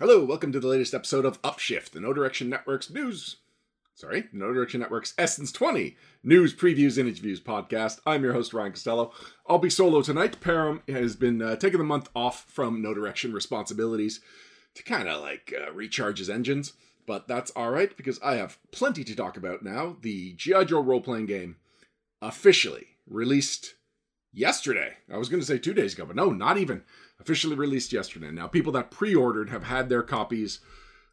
Hello, welcome to the latest episode of Upshift, the No Direction Network's news. Sorry, No Direction Network's Essence 20 news previews and interviews podcast. I'm your host, Ryan Costello. I'll be solo tonight. Param has been uh, taking the month off from No Direction responsibilities to kind of like uh, recharge his engines, but that's all right because I have plenty to talk about now. The G.I. Joe role playing game officially released yesterday. I was going to say two days ago, but no, not even officially released yesterday. Now, people that pre ordered have had their copies,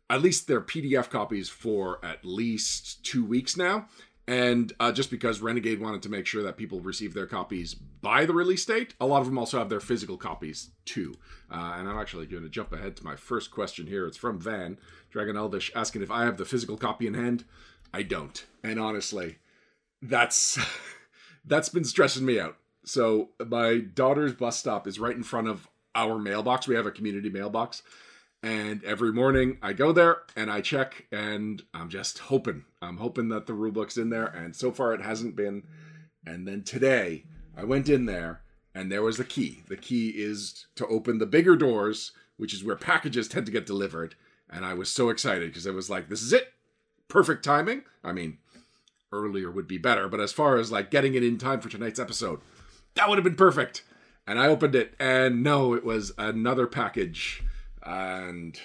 at least their PDF copies, for at least two weeks now. And uh, just because Renegade wanted to make sure that people receive their copies by the release date, a lot of them also have their physical copies too. Uh, and I'm actually going to jump ahead to my first question here. It's from Van, Dragon Elvish, asking if I have the physical copy in hand. I don't. And honestly, that's that's been stressing me out. So my daughter's bus stop is right in front of our mailbox. We have a community mailbox. And every morning I go there and I check and I'm just hoping. I'm hoping that the rule book's in there. And so far it hasn't been. And then today I went in there and there was the key. The key is to open the bigger doors, which is where packages tend to get delivered. And I was so excited because it was like, this is it. Perfect timing. I mean, earlier would be better, but as far as like getting it in time for tonight's episode, that would have been perfect. And I opened it, and no, it was another package. And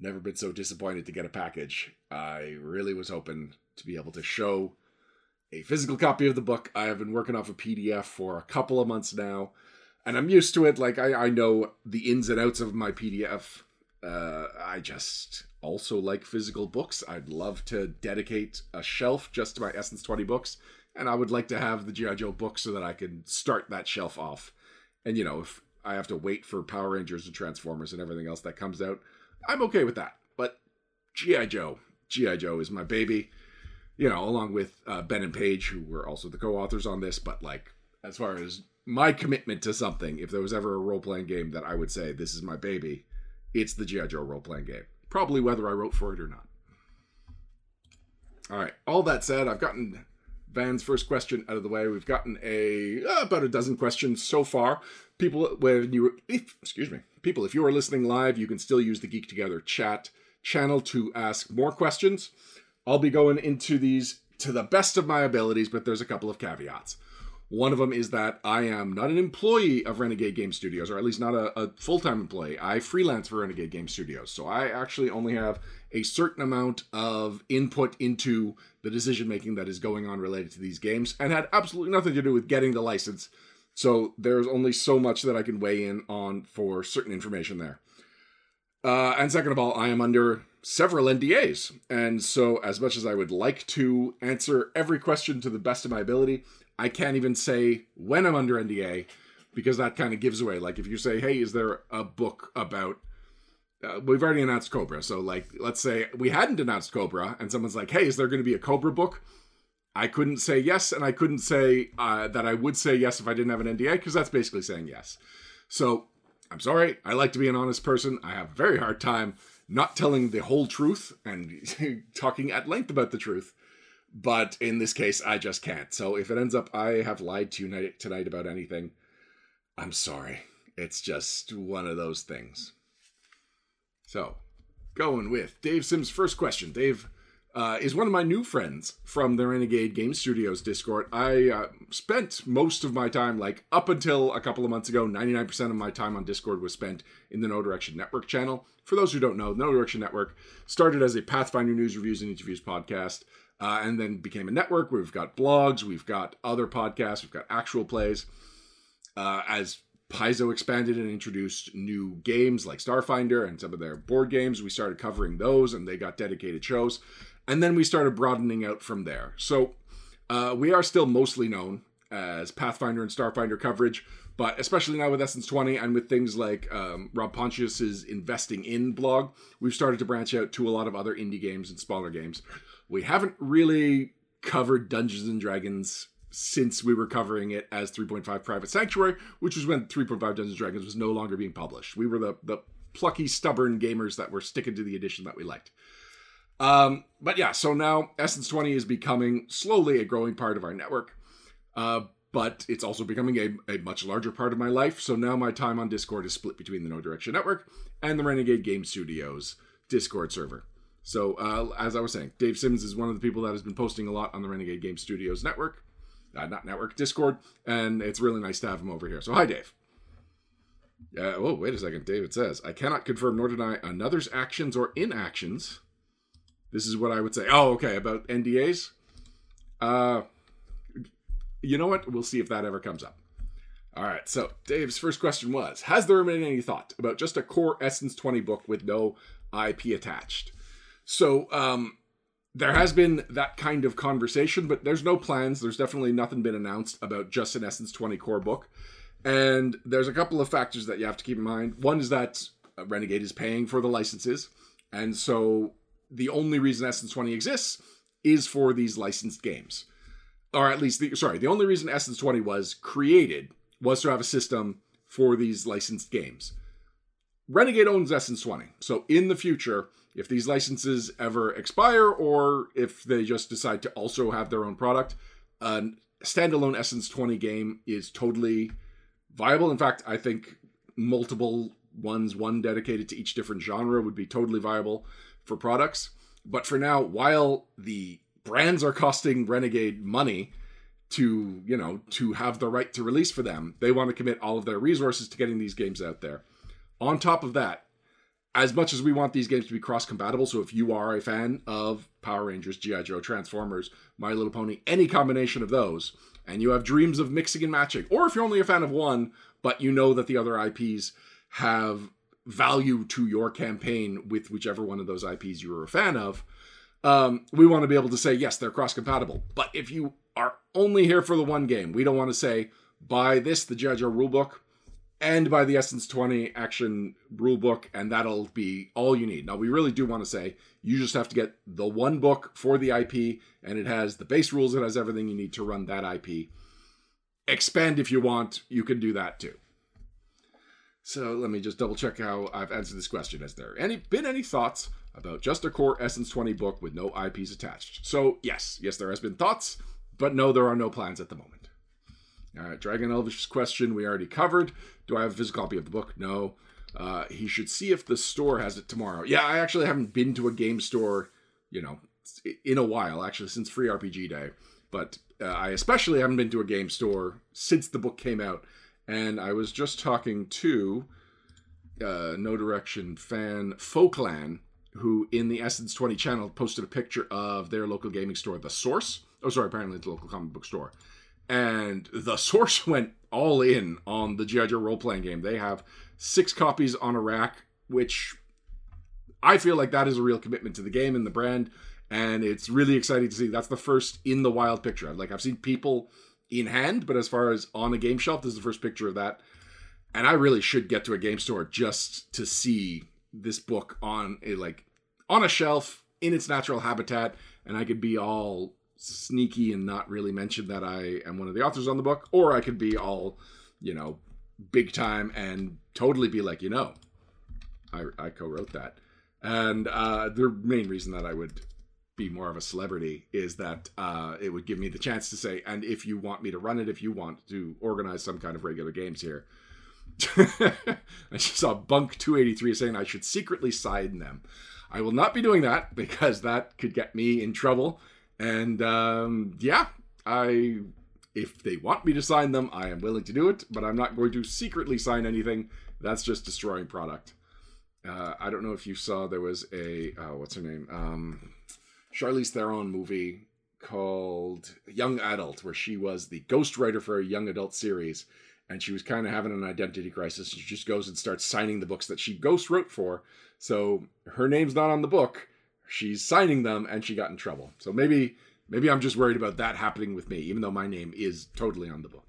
never been so disappointed to get a package. I really was hoping to be able to show a physical copy of the book. I have been working off a PDF for a couple of months now, and I'm used to it. Like I, I know the ins and outs of my PDF. Uh, I just also like physical books. I'd love to dedicate a shelf just to my Essence 20 books, and I would like to have the G.I. Joe book so that I can start that shelf off. And you know, if I have to wait for Power Rangers and Transformers and everything else that comes out, I'm okay with that. But G.I. Joe, G.I. Joe is my baby. You know, along with uh, Ben and Paige, who were also the co-authors on this. But like, as far as my commitment to something, if there was ever a role-playing game that I would say this is my baby, it's the G.I. Joe role-playing game. Probably whether I wrote for it or not. All right. All that said, I've gotten Van's first question out of the way. We've gotten a uh, about a dozen questions so far. People, when you if, excuse me, people, if you are listening live, you can still use the Geek Together chat channel to ask more questions. I'll be going into these to the best of my abilities, but there's a couple of caveats. One of them is that I am not an employee of Renegade Game Studios, or at least not a, a full time employee. I freelance for Renegade Game Studios. So I actually only have a certain amount of input into the decision making that is going on related to these games and had absolutely nothing to do with getting the license. So there's only so much that I can weigh in on for certain information there. Uh, and second of all, I am under several NDAs. And so, as much as I would like to answer every question to the best of my ability, I can't even say when I'm under NDA because that kind of gives away. Like if you say, "Hey, is there a book about?" Uh, we've already announced Cobra, so like, let's say we hadn't announced Cobra, and someone's like, "Hey, is there going to be a Cobra book?" I couldn't say yes, and I couldn't say uh, that I would say yes if I didn't have an NDA because that's basically saying yes. So I'm sorry. I like to be an honest person. I have a very hard time not telling the whole truth and talking at length about the truth. But in this case, I just can't. So if it ends up I have lied to you tonight about anything, I'm sorry. It's just one of those things. So, going with Dave Sims' first question. Dave uh, is one of my new friends from the Renegade Game Studios Discord. I uh, spent most of my time, like up until a couple of months ago, 99% of my time on Discord was spent in the No Direction Network channel. For those who don't know, No Direction Network started as a Pathfinder news reviews and interviews podcast. Uh, and then became a network. We've got blogs, we've got other podcasts, we've got actual plays. Uh, as Paizo expanded and introduced new games like Starfinder and some of their board games, we started covering those, and they got dedicated shows. And then we started broadening out from there. So uh, we are still mostly known as Pathfinder and Starfinder coverage, but especially now with Essence 20 and with things like um, Rob Pontius's Investing In blog, we've started to branch out to a lot of other indie games and smaller games. We haven't really covered Dungeons and Dragons since we were covering it as 3.5 Private Sanctuary, which was when 3.5 Dungeons and Dragons was no longer being published. We were the, the plucky, stubborn gamers that were sticking to the edition that we liked. Um, but yeah, so now Essence 20 is becoming slowly a growing part of our network. Uh, but it's also becoming a, a much larger part of my life. So now my time on Discord is split between the No Direction Network and the Renegade Game Studios Discord server. So, uh, as I was saying, Dave Sims is one of the people that has been posting a lot on the Renegade Game Studios network, uh, not network, Discord, and it's really nice to have him over here. So, hi, Dave. Uh, oh, wait a second. David says, I cannot confirm nor deny another's actions or inactions. This is what I would say. Oh, okay, about NDAs. Uh, you know what? We'll see if that ever comes up. All right, so Dave's first question was Has there been any thought about just a core Essence 20 book with no IP attached? So, um, there has been that kind of conversation, but there's no plans. There's definitely nothing been announced about just an Essence 20 core book. And there's a couple of factors that you have to keep in mind. One is that uh, Renegade is paying for the licenses. And so the only reason Essence 20 exists is for these licensed games. Or at least, the, sorry, the only reason Essence 20 was created was to have a system for these licensed games. Renegade owns Essence 20. So in the future, if these licenses ever expire or if they just decide to also have their own product, a standalone Essence 20 game is totally viable. In fact, I think multiple ones, one dedicated to each different genre, would be totally viable for products. But for now, while the brands are costing Renegade money to, you know, to have the right to release for them, they want to commit all of their resources to getting these games out there. On top of that, as much as we want these games to be cross compatible, so if you are a fan of Power Rangers, G.I. Joe, Transformers, My Little Pony, any combination of those, and you have dreams of mixing and matching, or if you're only a fan of one, but you know that the other IPs have value to your campaign with whichever one of those IPs you are a fan of, um, we want to be able to say, yes, they're cross compatible. But if you are only here for the one game, we don't want to say, buy this, the G.I. Joe rulebook, and buy the Essence 20 action rulebook, and that'll be all you need. Now, we really do want to say you just have to get the one book for the IP, and it has the base rules, it has everything you need to run that IP. Expand if you want, you can do that too. So let me just double check how I've answered this question. Has there any been any thoughts about just a core Essence 20 book with no IPs attached? So yes, yes, there has been thoughts, but no, there are no plans at the moment. All right, Dragon Elvish's question we already covered. Do I have a physical copy of the book? No. Uh, he should see if the store has it tomorrow. Yeah, I actually haven't been to a game store, you know, in a while, actually, since Free RPG Day. But uh, I especially haven't been to a game store since the book came out. And I was just talking to uh, No Direction fan Folklan, who in the Essence 20 channel posted a picture of their local gaming store, The Source. Oh, sorry, apparently it's a local comic book store. And The Source went all in on the G.I. Joe role playing game. They have six copies on a rack, which I feel like that is a real commitment to the game and the brand. And it's really exciting to see. That's the first in the wild picture. Like I've seen people in hand, but as far as on a game shelf, this is the first picture of that. And I really should get to a game store just to see this book on a like on a shelf in its natural habitat, and I could be all sneaky and not really mention that I am one of the authors on the book, or I could be all, you know, big time and totally be like, you know, I, I co-wrote that. And uh, the main reason that I would be more of a celebrity is that uh, it would give me the chance to say, and if you want me to run it, if you want to organize some kind of regular games here. I just saw Bunk 283 saying I should secretly sign them. I will not be doing that because that could get me in trouble. And um, yeah, I if they want me to sign them, I am willing to do it, but I'm not going to secretly sign anything. That's just destroying product. Uh, I don't know if you saw there was a uh, what's her name, um, Charlize Theron movie called Young Adult, where she was the ghostwriter for a young adult series, and she was kind of having an identity crisis. She just goes and starts signing the books that she ghost wrote for. So her name's not on the book. She's signing them, and she got in trouble. So maybe maybe I'm just worried about that happening with me, even though my name is totally on the book.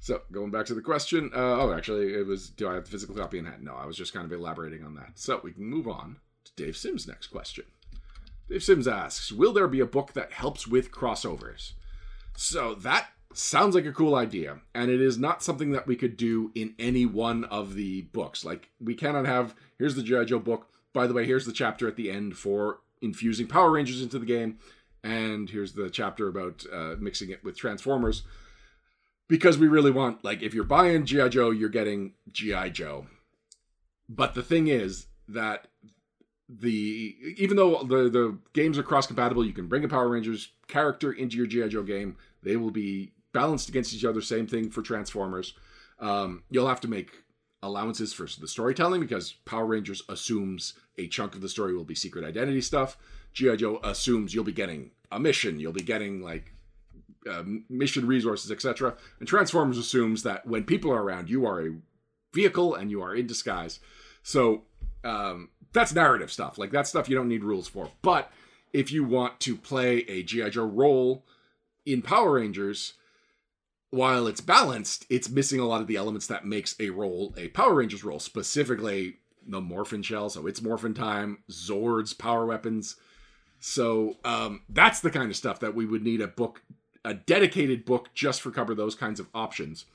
So going back to the question, uh, oh, actually, it was do I have the physical copy in hand? No, I was just kind of elaborating on that. So we can move on to Dave Sims' next question. Dave Sims asks, "Will there be a book that helps with crossovers?" So that sounds like a cool idea, and it is not something that we could do in any one of the books. Like we cannot have here's the G.I. Joe book. By the way, here's the chapter at the end for infusing Power Rangers into the game. and here's the chapter about uh, mixing it with Transformers. Because we really want, like, if you're buying G.I. Joe, you're getting G.I. Joe. But the thing is that the even though the the games are cross compatible, you can bring a Power Rangers character into your GI Joe game. They will be balanced against each other. Same thing for Transformers. Um, you'll have to make allowances for the storytelling because Power Rangers assumes a chunk of the story will be secret identity stuff. GI Joe assumes you'll be getting a mission, you'll be getting like uh, mission resources, etc. And Transformers assumes that when people are around, you are a vehicle and you are in disguise. So um, that's narrative stuff. Like that stuff you don't need rules for. But if you want to play a GI Joe role in Power Rangers, while it's balanced, it's missing a lot of the elements that makes a role a Power Rangers role, specifically the Morphin Shell. So it's Morphin time, Zords, power weapons. So um, that's the kind of stuff that we would need a book, a dedicated book just for cover those kinds of options.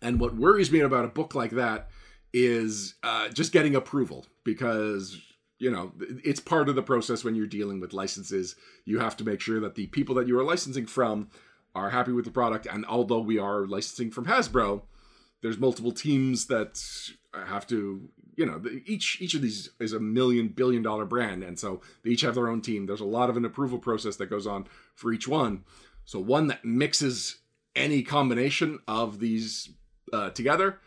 And what worries me about a book like that is uh, just getting approval because you know it's part of the process when you're dealing with licenses. You have to make sure that the people that you are licensing from are happy with the product. And although we are licensing from Hasbro, there's multiple teams that have to you know each each of these is a million billion dollar brand and so they each have their own team there's a lot of an approval process that goes on for each one so one that mixes any combination of these uh, together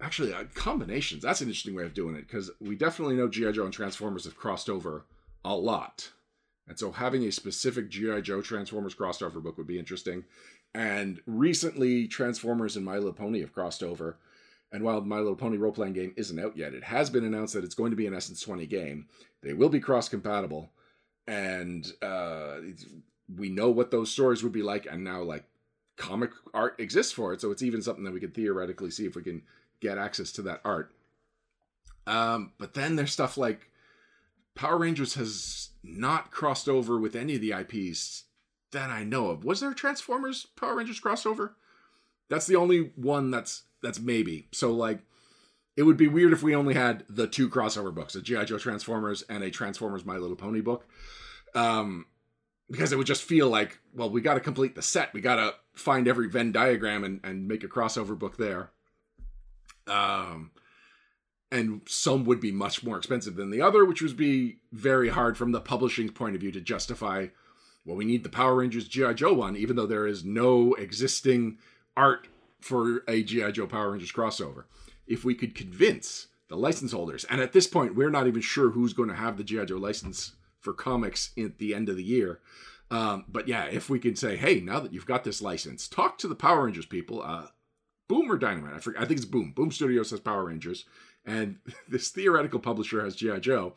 actually uh, combinations that's an interesting way of doing it because we definitely know gi joe and transformers have crossed over a lot and so having a specific gi joe transformers crossover book would be interesting. And recently transformers and my little pony have crossed over. And while my little pony role playing game isn't out yet it has been announced that it's going to be an essence 20 game. They will be cross compatible and uh, we know what those stories would be like and now like comic art exists for it so it's even something that we could theoretically see if we can get access to that art. Um, but then there's stuff like Power Rangers has not crossed over with any of the IPs that I know of. Was there a Transformers Power Rangers crossover? That's the only one that's that's maybe. So like it would be weird if we only had the two crossover books, a G.I. Joe Transformers and a Transformers My Little Pony book. Um because it would just feel like, well, we got to complete the set. We got to find every Venn diagram and, and make a crossover book there. Um, and some would be much more expensive than the other, which would be very hard from the publishing point of view to justify. Well, we need the Power Rangers GI Joe one, even though there is no existing art for a GI Joe Power Rangers crossover. If we could convince the license holders, and at this point, we're not even sure who's going to have the GI Joe license for comics at the end of the year. Um, but yeah, if we can say, hey, now that you've got this license, talk to the Power Rangers people. Uh, Boom or Dynamite? I forget. I think it's Boom. Boom Studios has Power Rangers, and this theoretical publisher has GI Joe.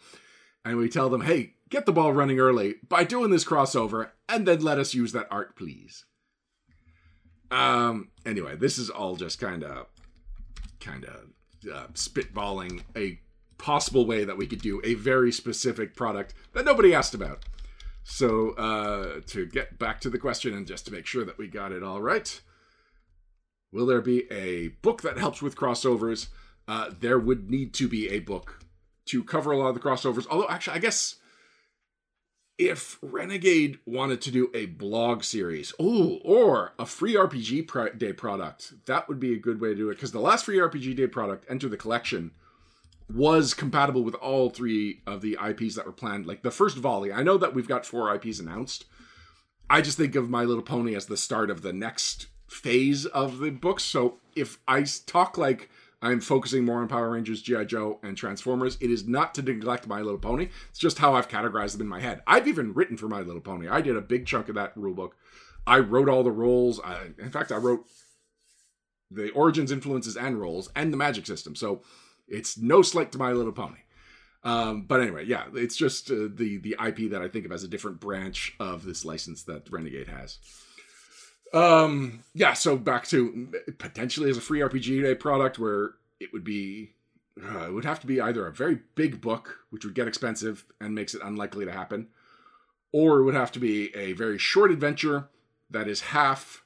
And we tell them, hey, get the ball running early by doing this crossover, and then let us use that art, please. Um. Anyway, this is all just kind of, kind of uh, spitballing a possible way that we could do a very specific product that nobody asked about. So, uh, to get back to the question and just to make sure that we got it all right, Will there be a book that helps with crossovers? Uh, there would need to be a book to cover a lot of the crossovers. Although, actually, I guess if Renegade wanted to do a blog series, oh, or a free RPG Day product, that would be a good way to do it. Because the last free RPG Day product, Enter the Collection, was compatible with all three of the IPs that were planned. Like the first volley, I know that we've got four IPs announced. I just think of My Little Pony as the start of the next phase of the books. So if I talk like I'm focusing more on Power Rangers, G.I. Joe, and Transformers, it is not to neglect My Little Pony. It's just how I've categorized them in my head. I've even written for My Little Pony. I did a big chunk of that rule book. I wrote all the roles. I, in fact, I wrote the origins, influences, and roles, and the magic system. So it's no slight to My Little Pony. Um, but anyway, yeah, it's just uh, the the IP that I think of as a different branch of this license that Renegade has. Um, yeah, so back to potentially as a free RPG Day product where it would be uh, it would have to be either a very big book, which would get expensive and makes it unlikely to happen, or it would have to be a very short adventure that is half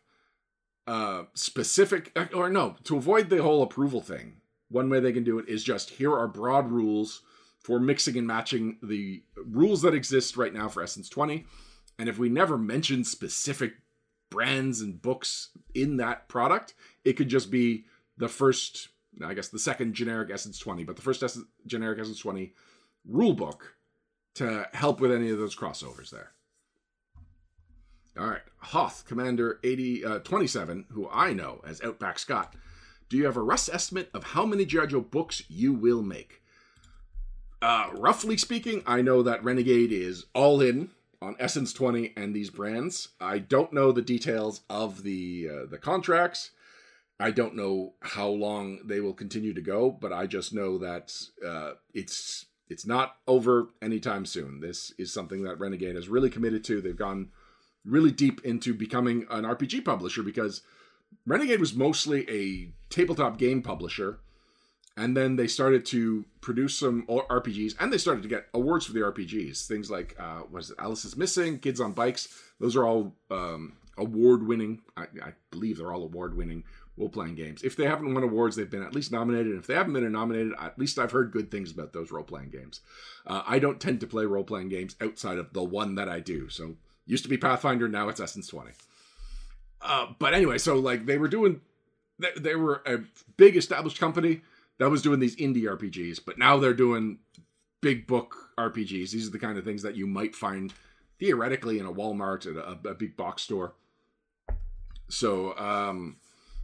uh specific uh, or no, to avoid the whole approval thing. One way they can do it is just here are broad rules for mixing and matching the rules that exist right now for Essence 20 And if we never mention specific brands and books in that product, it could just be the first, I guess, the second generic Essence 20, but the first Essence, generic Essence 20 rule book to help with any of those crossovers there. All right, Hoth Commander 80 uh, 27, who I know as Outback Scott. Do you have a rough estimate of how many G.I. Joe books you will make? Uh, roughly speaking, I know that Renegade is all in on Essence 20 and these brands. I don't know the details of the uh, the contracts. I don't know how long they will continue to go, but I just know that uh, it's it's not over anytime soon. This is something that Renegade has really committed to. They've gone really deep into becoming an RPG publisher because Renegade was mostly a tabletop game publisher. And then they started to produce some RPGs, and they started to get awards for the RPGs. Things like, uh, was it Alice is Missing, Kids on Bikes. Those are all um, award-winning. I, I believe they're all award-winning role-playing games. If they haven't won awards, they've been at least nominated. And if they haven't been nominated, at least I've heard good things about those role-playing games. Uh, I don't tend to play role-playing games outside of the one that I do. So Used to be Pathfinder, now it's Essence 20. Uh, but anyway, so like they were doing, they, they were a big established company that was doing these indie RPGs, but now they're doing big book RPGs. These are the kind of things that you might find theoretically in a Walmart at a, a big box store. So, um,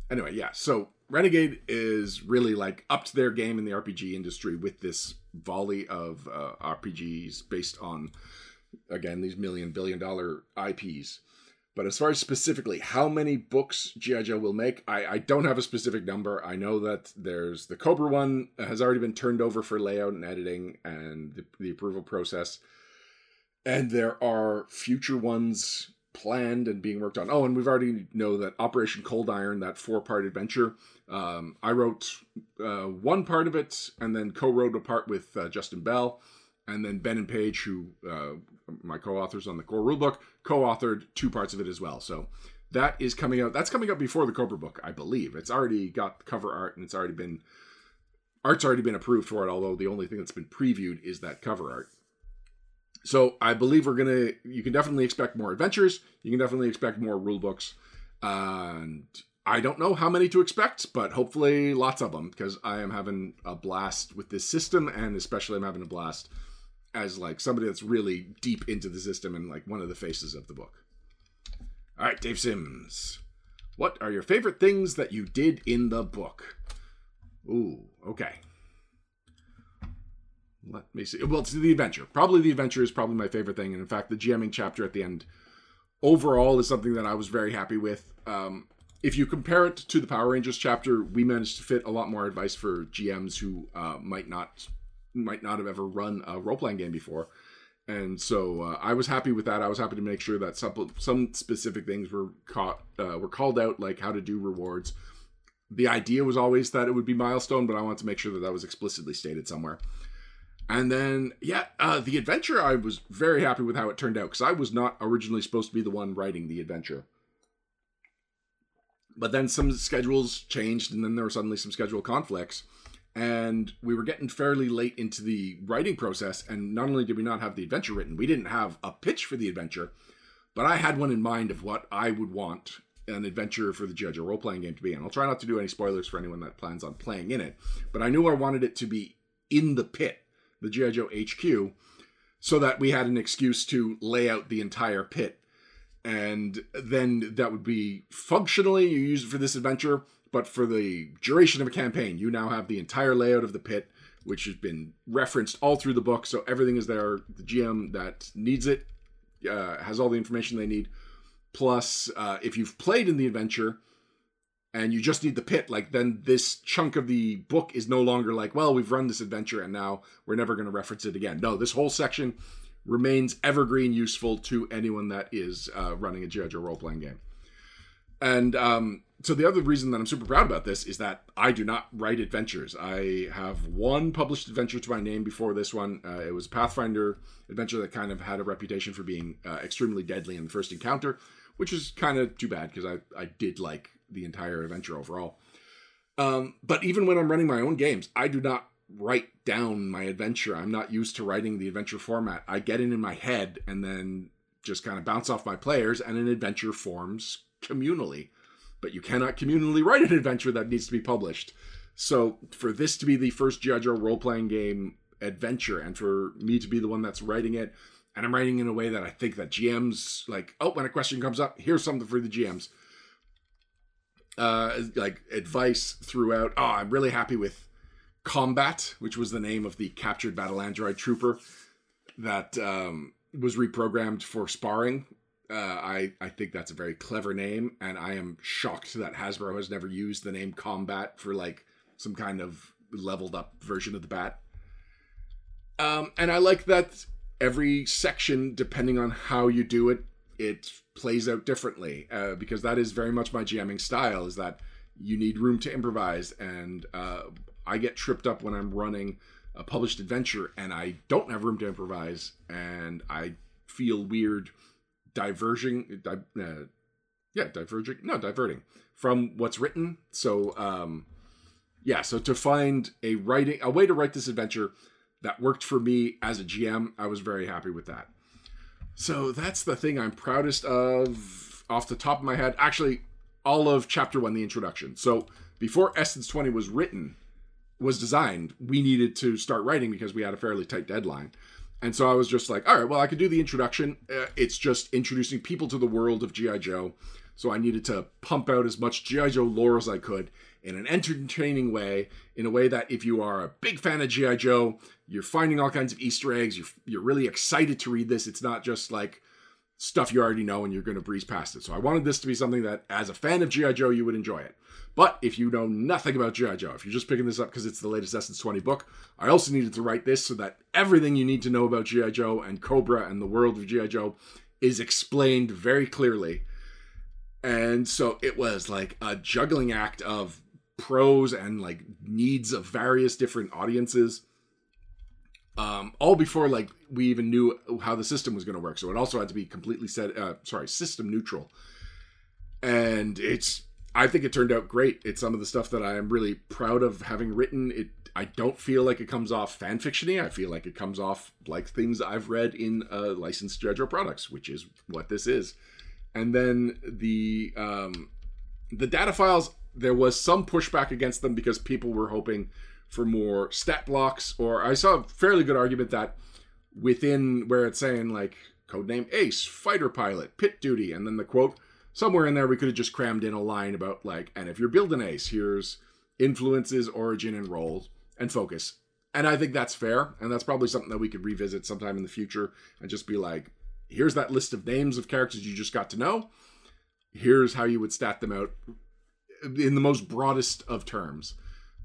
anyway, yeah. So Renegade is really like up to their game in the RPG industry with this volley of uh, RPGs based on again these million billion dollar IPs. But as far as specifically how many books G.I. Joe will make, I, I don't have a specific number. I know that there's the Cobra one has already been turned over for layout and editing and the, the approval process. And there are future ones planned and being worked on. Oh, and we've already know that Operation Cold Iron, that four part adventure, um, I wrote uh, one part of it and then co wrote a part with uh, Justin Bell and then Ben and Paige, who uh, my co-authors on the core rulebook, co-authored two parts of it as well. So that is coming out. That's coming out before the Cobra book, I believe. It's already got cover art and it's already been art's already been approved for it. Although the only thing that's been previewed is that cover art. So I believe we're gonna. You can definitely expect more adventures. You can definitely expect more rule books, and I don't know how many to expect, but hopefully lots of them because I am having a blast with this system, and especially I'm having a blast as like somebody that's really deep into the system and like one of the faces of the book. All right, Dave Sims. What are your favorite things that you did in the book? Ooh, okay. Let me see. Well, it's the adventure. Probably the adventure is probably my favorite thing. And in fact, the GMing chapter at the end overall is something that I was very happy with. Um, if you compare it to the Power Rangers chapter, we managed to fit a lot more advice for GMs who uh, might not might not have ever run a role playing game before. And so uh, I was happy with that. I was happy to make sure that some some specific things were caught uh, were called out, like how to do rewards. The idea was always that it would be milestone, but I wanted to make sure that that was explicitly stated somewhere. And then, yeah, uh, the adventure, I was very happy with how it turned out because I was not originally supposed to be the one writing the adventure. But then some schedules changed, and then there were suddenly some schedule conflicts and we were getting fairly late into the writing process and not only did we not have the adventure written we didn't have a pitch for the adventure but i had one in mind of what i would want an adventure for the judge a role-playing game to be and i'll try not to do any spoilers for anyone that plans on playing in it but i knew i wanted it to be in the pit the gi joe hq so that we had an excuse to lay out the entire pit. And then that would be functionally you use it for this adventure but for the duration of a campaign, you now have the entire layout of the pit, which has been referenced all through the book. So everything is there. The GM that needs it uh, has all the information they need. Plus, uh, if you've played in the adventure and you just need the pit, like then this chunk of the book is no longer like, well, we've run this adventure and now we're never going to reference it again. No, this whole section remains evergreen, useful to anyone that is uh, running a judge or role playing game. And um, so the other reason that I'm super proud about this is that I do not write adventures. I have one published adventure to my name before this one. Uh, it was a Pathfinder adventure that kind of had a reputation for being uh, extremely deadly in the first encounter, which is kind of too bad because I, I did like the entire adventure overall. Um, but even when I'm running my own games, I do not write down my adventure. I'm not used to writing the adventure format. I get it in my head and then just kind of bounce off my players, and an adventure forms communally. But you cannot communally write an adventure that needs to be published. So for this to be the first G.I. Role playing game adventure, and for me to be the one that's writing it, and I'm writing in a way that I think that GMs like, oh, when a question comes up, here's something for the GMs. Uh, like advice throughout. Oh, I'm really happy with Combat, which was the name of the captured battle android trooper that um, was reprogrammed for sparring. Uh, I I think that's a very clever name, and I am shocked that Hasbro has never used the name Combat for like some kind of leveled up version of the bat. Um, and I like that every section, depending on how you do it, it plays out differently uh, because that is very much my GMing style. Is that you need room to improvise, and uh, I get tripped up when I'm running a published adventure and I don't have room to improvise, and I feel weird diverging, di- uh, yeah, diverging, no, diverting from what's written. So, um, yeah, so to find a writing, a way to write this adventure that worked for me as a GM, I was very happy with that. So that's the thing I'm proudest of off the top of my head. Actually, all of chapter one, the introduction. So before Essence 20 was written, was designed, we needed to start writing because we had a fairly tight deadline. And so I was just like, all right, well, I could do the introduction. Uh, it's just introducing people to the world of G.I. Joe. So I needed to pump out as much G.I. Joe lore as I could in an entertaining way, in a way that if you are a big fan of G.I. Joe, you're finding all kinds of Easter eggs, you're, you're really excited to read this. It's not just like stuff you already know and you're going to breeze past it. So I wanted this to be something that, as a fan of G.I. Joe, you would enjoy it. But if you know nothing about G.I. Joe, if you're just picking this up because it's the latest Essence 20 book, I also needed to write this so that everything you need to know about G.I. Joe and Cobra and the world of G.I. Joe is explained very clearly. And so it was like a juggling act of pros and like needs of various different audiences. Um, all before like we even knew how the system was going to work. So it also had to be completely set, uh, sorry, system neutral. And it's I think it turned out great. It's some of the stuff that I am really proud of having written. It I don't feel like it comes off fan fictiony. I feel like it comes off like things I've read in uh, licensed. Joe products, which is what this is. And then the um, the data files, there was some pushback against them because people were hoping for more stat blocks, or I saw a fairly good argument that within where it's saying like codename Ace, fighter pilot, pit duty, and then the quote somewhere in there we could have just crammed in a line about like, and if you're building Ace, here's influences, origin, and roles and focus. And I think that's fair, and that's probably something that we could revisit sometime in the future and just be like, here's that list of names of characters you just got to know. Here's how you would stat them out in the most broadest of terms.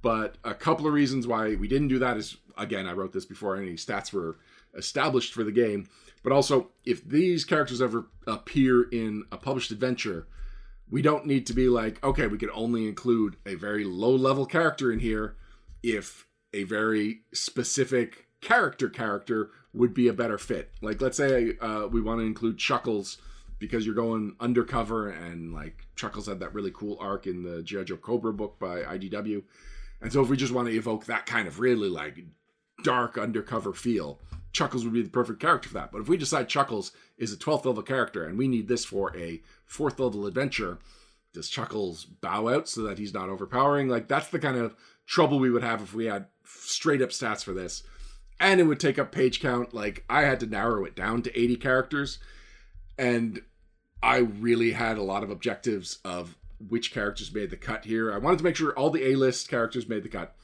But a couple of reasons why we didn't do that is again, I wrote this before any stats were established for the game. But also, if these characters ever appear in a published adventure, we don't need to be like, okay, we can only include a very low level character in here if a very specific character character would be a better fit. Like, let's say uh, we want to include Chuckles because you're going undercover, and like Chuckles had that really cool arc in the G.I. Joe Cobra book by IDW. And so, if we just want to evoke that kind of really like dark undercover feel, Chuckles would be the perfect character for that. But if we decide Chuckles is a 12th level character and we need this for a 4th level adventure, does Chuckles bow out so that he's not overpowering? Like, that's the kind of trouble we would have if we had straight up stats for this. And it would take up page count. Like, I had to narrow it down to 80 characters. And I really had a lot of objectives of which characters made the cut here. I wanted to make sure all the A list characters made the cut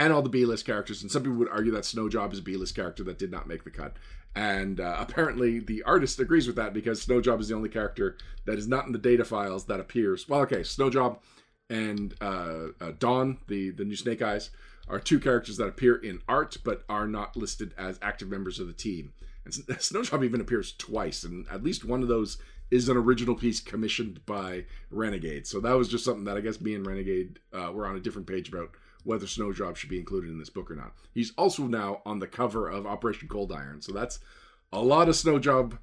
and all the B list characters. And some people would argue that Snowjob is a B list character that did not make the cut. And uh, apparently, the artist agrees with that because Snowjob is the only character that is not in the data files that appears. Well, okay, Snowjob and uh, uh, Dawn, the the new Snake Eyes, are two characters that appear in art but are not listed as active members of the team. And Snowjob even appears twice, and at least one of those is an original piece commissioned by Renegade. So that was just something that I guess me and Renegade uh, were on a different page about whether Snowjob should be included in this book or not. He's also now on the cover of Operation Cold Iron, so that's a lot of Snowjob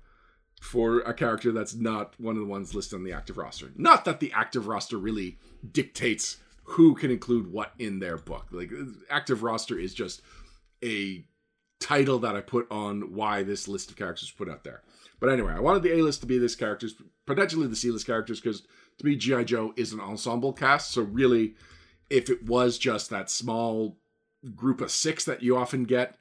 for a character that's not one of the ones listed on the active roster. Not that the active roster really dictates who can include what in their book. Like active roster is just a title that I put on why this list of characters put out there. But anyway, I wanted the A list to be this characters, potentially the C list characters, because to me, G.I. Joe is an ensemble cast. So really, if it was just that small group of six that you often get,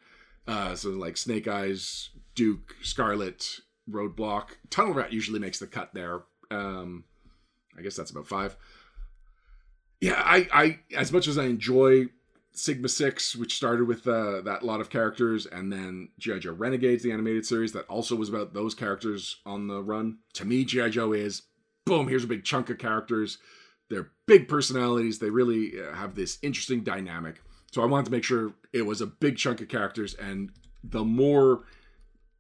uh, so like Snake Eyes, Duke, Scarlett, Roadblock, Tunnel Rat usually makes the cut there. Um, I guess that's about five. Yeah, I, I as much as I enjoy Sigma Six, which started with uh, that lot of characters, and then GI Joe Renegades, the animated series, that also was about those characters on the run. To me, GI Joe is boom. Here's a big chunk of characters. They're big personalities. They really uh, have this interesting dynamic. So I wanted to make sure it was a big chunk of characters, and the more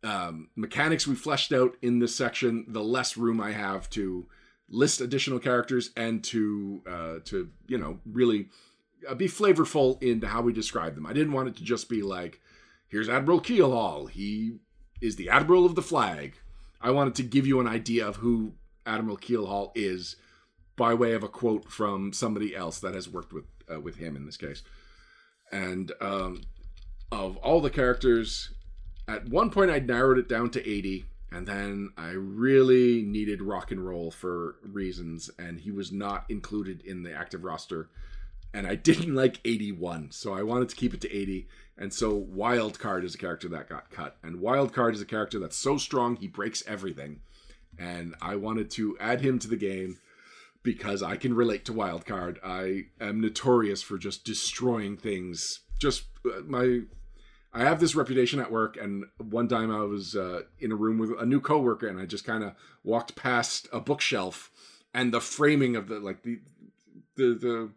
um, mechanics we fleshed out in this section, the less room I have to list additional characters and to uh, to you know really uh, be flavorful into how we describe them. I didn't want it to just be like, here's Admiral Keelhaul. He is the Admiral of the Flag. I wanted to give you an idea of who Admiral Keelhaul is by way of a quote from somebody else that has worked with uh, with him in this case. And um, of all the characters, at one point I narrowed it down to 80, and then I really needed rock and roll for reasons, and he was not included in the active roster. And I didn't like 81, so I wanted to keep it to 80. And so Wildcard is a character that got cut. And Wildcard is a character that's so strong he breaks everything. And I wanted to add him to the game because I can relate to Wildcard. I am notorious for just destroying things. Just uh, my I have this reputation at work, and one time I was uh, in a room with a new coworker, and I just kind of walked past a bookshelf, and the framing of the like the the the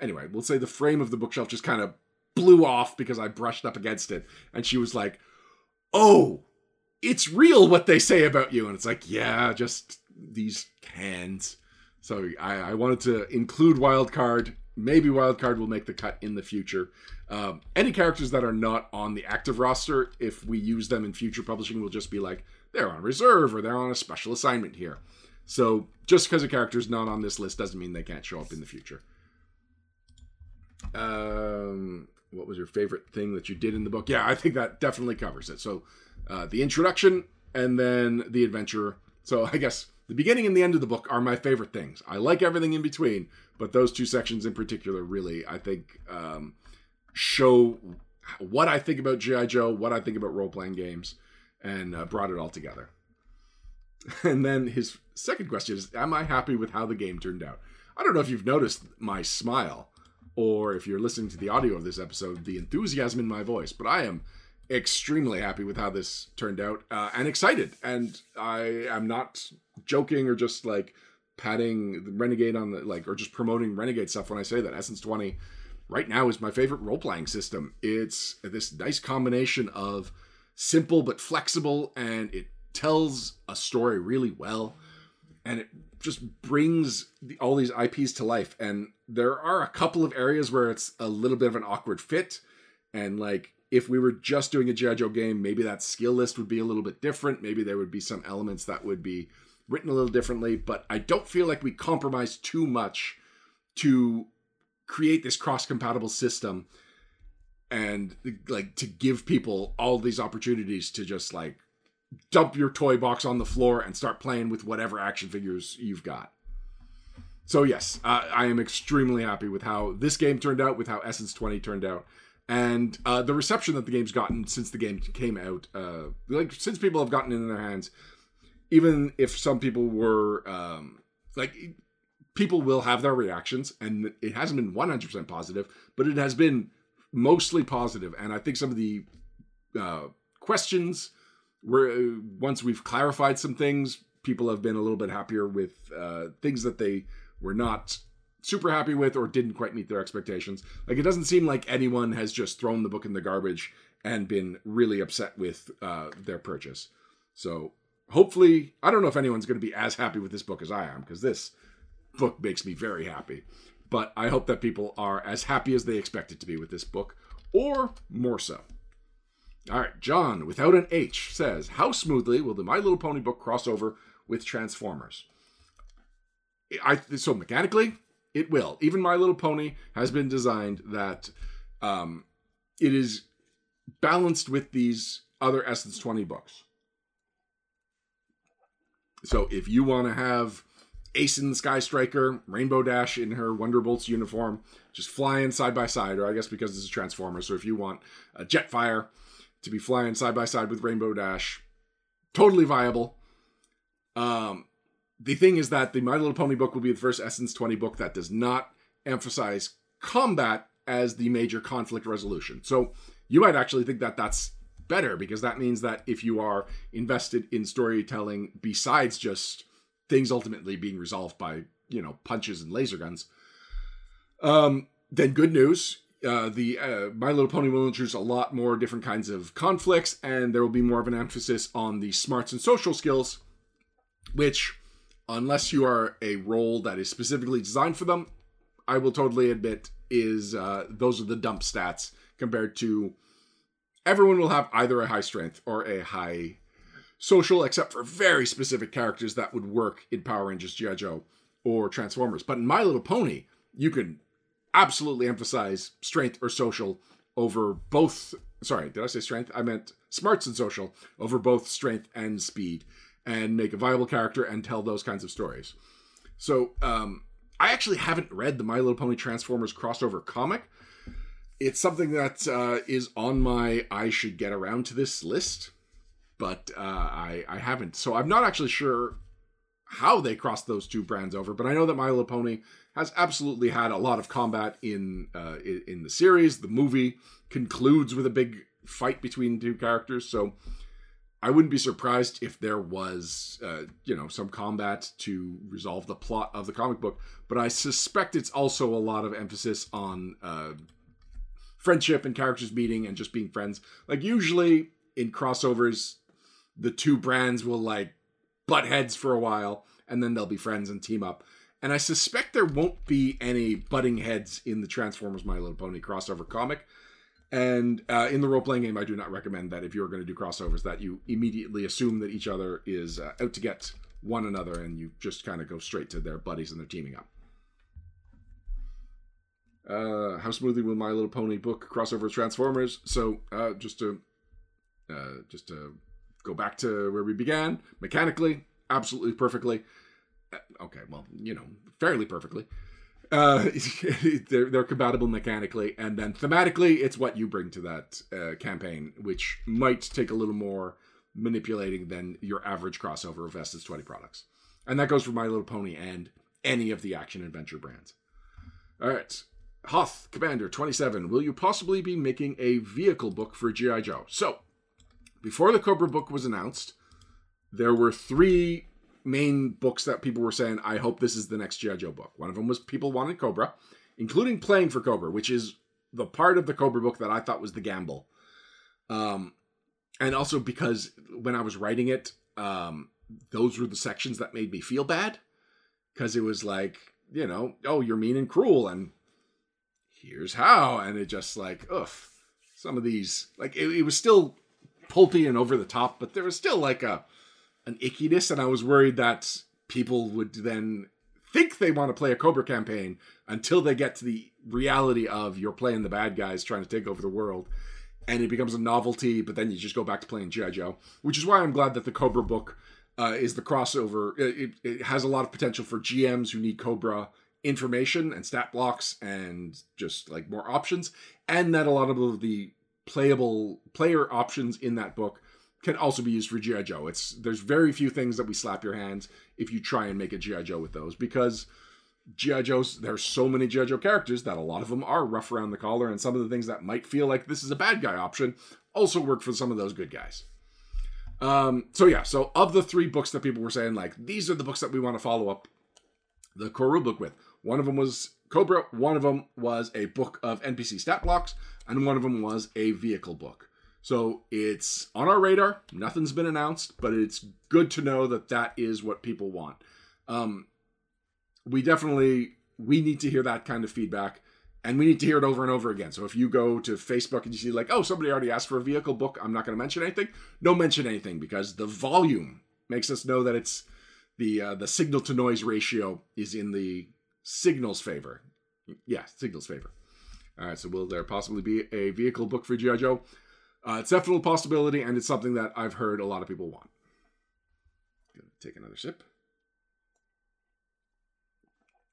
anyway, we'll say the frame of the bookshelf just kind of blew off because I brushed up against it, and she was like, "Oh, it's real what they say about you," and it's like, "Yeah, just these cans." So I, I wanted to include Wildcard. Maybe Wildcard will make the cut in the future. Um, any characters that are not on the active roster, if we use them in future publishing, will just be like they're on reserve or they're on a special assignment here. So just because a character is not on this list doesn't mean they can't show up in the future. Um, what was your favorite thing that you did in the book? Yeah, I think that definitely covers it. So uh, the introduction and then the adventure. So I guess the beginning and the end of the book are my favorite things. I like everything in between, but those two sections in particular really, I think, um, show what I think about G.I. Joe, what I think about role playing games, and uh, brought it all together. And then his second question is Am I happy with how the game turned out? I don't know if you've noticed my smile, or if you're listening to the audio of this episode, the enthusiasm in my voice, but I am extremely happy with how this turned out uh, and excited. And I am not joking or just like patting the Renegade on the like, or just promoting Renegade stuff when I say that. Essence 20 right now is my favorite role playing system. It's this nice combination of simple but flexible, and it tells a story really well, and it just brings the, all these IPs to life. And there are a couple of areas where it's a little bit of an awkward fit, and like if we were just doing a G.I. Joe game, maybe that skill list would be a little bit different. Maybe there would be some elements that would be written a little differently, but I don't feel like we compromise too much to create this cross compatible system and like to give people all these opportunities to just like dump your toy box on the floor and start playing with whatever action figures you've got. So yes, uh, I am extremely happy with how this game turned out, with how Essence 20 turned out, and uh, the reception that the game's gotten since the game came out. Uh, like since people have gotten it in their hands, even if some people were um, like people will have their reactions and it hasn't been 100% positive but it has been mostly positive. And i think some of the uh, questions were once we've clarified some things people have been a little bit happier with uh, things that they were not super happy with or didn't quite meet their expectations. Like it doesn't seem like anyone has just thrown the book in the garbage and been really upset with uh, their purchase. So hopefully i don't know if anyone's going to be as happy with this book as i am because this book makes me very happy. But I hope that people are as happy as they expected to be with this book, or more so. All right, John, without an H, says, How smoothly will the My Little Pony book cross over with Transformers? I so mechanically, it will. Even My Little Pony has been designed that um, it is balanced with these other Essence 20 books. So if you want to have Ace the Sky Striker, Rainbow Dash in her Wonderbolts uniform, just flying side by side, or I guess because this is Transformers, so if you want a Jetfire to be flying side by side with Rainbow Dash, totally viable. Um, the thing is that the My Little Pony book will be the first Essence 20 book that does not emphasize combat as the major conflict resolution. So you might actually think that that's better because that means that if you are invested in storytelling besides just things ultimately being resolved by, you know, punches and laser guns, um, then good news. Uh, the uh, My Little Pony will introduce a lot more different kinds of conflicts, and there will be more of an emphasis on the smarts and social skills, which, unless you are a role that is specifically designed for them, I will totally admit is uh, those are the dump stats compared to everyone will have either a high strength or a high social, except for very specific characters that would work in Power Rangers, G.I. Joe, or Transformers. But in My Little Pony, you can absolutely emphasize strength or social over both. Sorry, did I say strength? I meant smarts and social over both strength and speed, and make a viable character and tell those kinds of stories. So, um, I actually haven't read the My Little Pony Transformers crossover comic. It's something that uh, is on my I should get around to this list, but uh, I I haven't. So I'm not actually sure how they crossed those two brands over, but I know that My Little Pony has absolutely had a lot of combat in uh, in the series. The movie concludes with a big fight between two characters, so I wouldn't be surprised if there was, uh, you know, some combat to resolve the plot of the comic book. But I suspect it's also a lot of emphasis on uh, friendship and characters meeting and just being friends. Like usually in crossovers, the two brands will like butt heads for a while, and then they'll be friends and team up. And I suspect there won't be any butting heads in the Transformers My Little Pony crossover comic. And uh, in the role playing game, I do not recommend that if you're going to do crossovers, that you immediately assume that each other is uh, out to get one another, and you just kind of go straight to their buddies and they're teaming up. Uh, how smoothly will My Little Pony book crossover Transformers? So, uh, just to uh, just to go back to where we began, mechanically, absolutely perfectly. Uh, okay, well, you know, fairly perfectly. Uh, they're they're compatible mechanically, and then thematically, it's what you bring to that uh, campaign, which might take a little more manipulating than your average crossover of Essence Twenty products, and that goes for My Little Pony and any of the action adventure brands. All right, Hoth Commander Twenty Seven, will you possibly be making a vehicle book for GI Joe? So, before the Cobra book was announced, there were three main books that people were saying, I hope this is the next G.I. Joe book. One of them was people wanted Cobra, including playing for Cobra, which is the part of the Cobra book that I thought was the gamble. Um, and also because when I was writing it, um, those were the sections that made me feel bad. Because it was like, you know, oh, you're mean and cruel, and here's how. And it just like, ugh, some of these, like, it, it was still pulpy and over the top, but there was still like a, an ickiness, and I was worried that people would then think they want to play a Cobra campaign until they get to the reality of you're playing the bad guys trying to take over the world, and it becomes a novelty. But then you just go back to playing GI Joe, which is why I'm glad that the Cobra book uh, is the crossover. It, it has a lot of potential for GMs who need Cobra information and stat blocks and just like more options, and that a lot of the playable player options in that book can also be used for GI Joe. It's there's very few things that we slap your hands if you try and make a GI Joe with those because GI Joes there's so many GI Joe characters that a lot of them are rough around the collar, and some of the things that might feel like this is a bad guy option also work for some of those good guys. Um, so yeah, so of the three books that people were saying like these are the books that we want to follow up the core book with, one of them was Cobra, one of them was a book of NPC stat blocks, and one of them was a vehicle book. So it's on our radar. Nothing's been announced, but it's good to know that that is what people want. Um, we definitely we need to hear that kind of feedback, and we need to hear it over and over again. So if you go to Facebook and you see like, oh, somebody already asked for a vehicle book, I'm not going to mention anything. Don't mention anything because the volume makes us know that it's the uh, the signal to noise ratio is in the signal's favor. Yeah, signal's favor. All right, so will there possibly be a vehicle book for GI Joe? Uh, it's definitely a possibility, and it's something that I've heard a lot of people want. take another sip.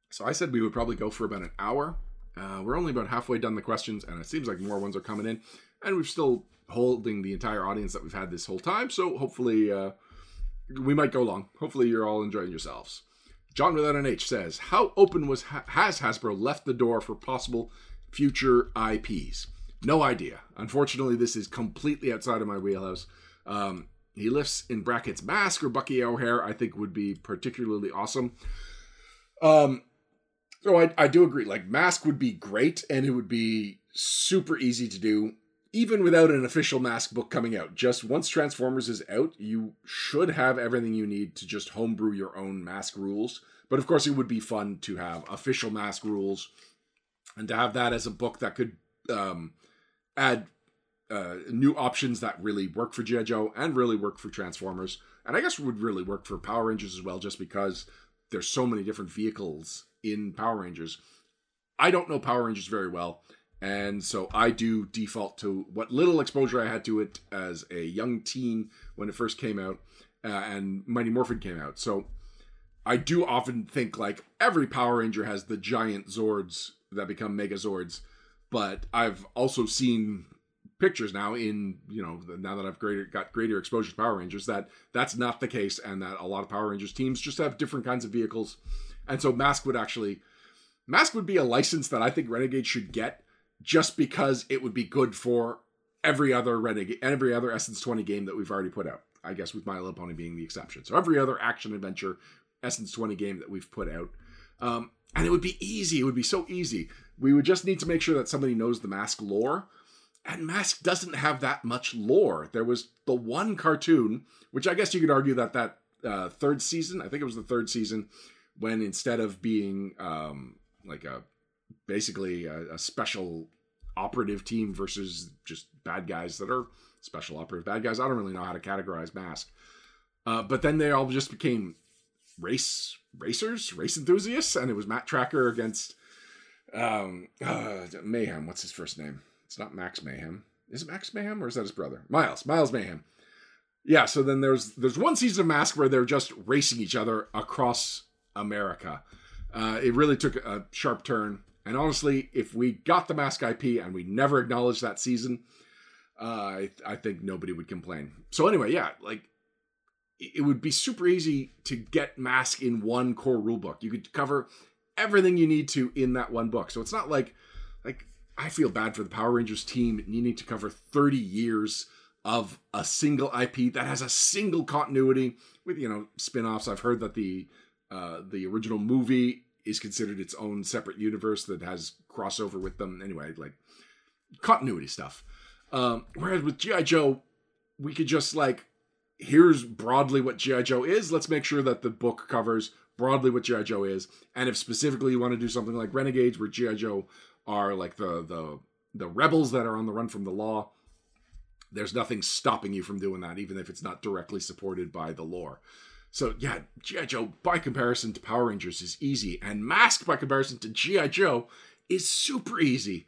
So I said we would probably go for about an hour. Uh, we're only about halfway done the questions, and it seems like more ones are coming in. And we're still holding the entire audience that we've had this whole time. So hopefully, uh, we might go long. Hopefully, you're all enjoying yourselves. John without an H says, "How open was has Hasbro left the door for possible future IPs?" No idea. Unfortunately, this is completely outside of my wheelhouse. Um, he lifts in brackets Mask or Bucky O'Hare. I think would be particularly awesome. Um, so I, I do agree. Like Mask would be great, and it would be super easy to do, even without an official Mask book coming out. Just once Transformers is out, you should have everything you need to just homebrew your own Mask rules. But of course, it would be fun to have official Mask rules, and to have that as a book that could um, add uh, new options that really work for GI Joe and really work for Transformers, and I guess would really work for Power Rangers as well, just because there's so many different vehicles in Power Rangers. I don't know Power Rangers very well, and so I do default to what little exposure I had to it as a young teen when it first came out, uh, and Mighty Morphin came out. So I do often think like every Power Ranger has the giant Zords that become Megazords, but I've also seen pictures now in you know now that I've greater got greater exposure to Power Rangers that that's not the case and that a lot of Power Rangers teams just have different kinds of vehicles and so Mask would actually Mask would be a license that I think Renegade should get just because it would be good for every other Renegade every other Essence 20 game that we've already put out. I guess with My Little Pony being the exception. So every other action adventure Essence 20 game that we've put out. Um, and it would be easy. It would be so easy. We would just need to make sure that somebody knows the Mask lore. And Mask doesn't have that much lore. There was the one cartoon, which I guess you could argue that that uh, third season, I think it was the third season, when instead of being um, like a basically a, a, special operative team versus just bad guys that are special operative bad guys, I don't really know how to categorize Mask. Uh, but then they all just became race racers, race enthusiasts, and it was Matt Trakker against um, uh, Mayhem. What's his first name? It's not Max Mayhem. Is it Max Mayhem or is that his brother? Miles. Miles Mayhem. Yeah. So then there's there's one season of Mask where they're just racing each other across America. Uh, it really took a sharp turn. And honestly, if we got the Mask IP and we never acknowledged that season, uh, I, I think nobody would complain. So anyway, yeah, like it would be super easy to get Mask in one core rulebook. You could cover everything you need to in that one book. So it's not like like I feel bad for the Power Rangers team needing to cover 30 years of a single IP that has a single continuity with you know spin-offs. I've heard that the uh, the original movie is considered its own separate universe that has crossover with them. Anyway, like continuity stuff. Um, whereas with GI Joe, we could just like here's broadly what GI Joe is. Let's make sure that the book covers broadly what GI Joe is, and if specifically you want to do something like Renegades, where GI Joe are like the the the rebels that are on the run from the law, there's nothing stopping you from doing that, even if it's not directly supported by the lore. So yeah, G.I. Joe by comparison to Power Rangers is easy, and Mask by comparison to G.I. Joe is super easy.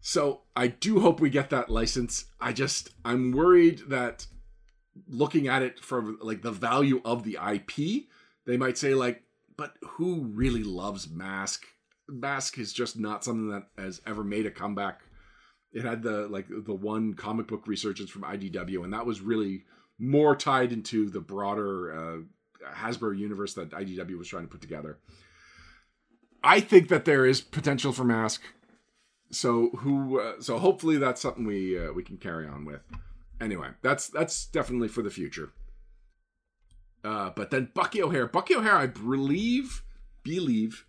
So I do hope we get that license. I just I'm worried that looking at it from like the value of the IP, they might say like, but who really loves Mask? Mask is just not something that has ever made a comeback. It had the like the one comic book resurgence from IDW, and that was really more tied into the broader uh, Hasbro universe that IDW was trying to put together. I think that there is potential for Mask. So who? Uh, so hopefully that's something we uh, we can carry on with. Anyway, that's that's definitely for the future. Uh, but then Bucky O'Hare, Bucky O'Hare, I believe, believe,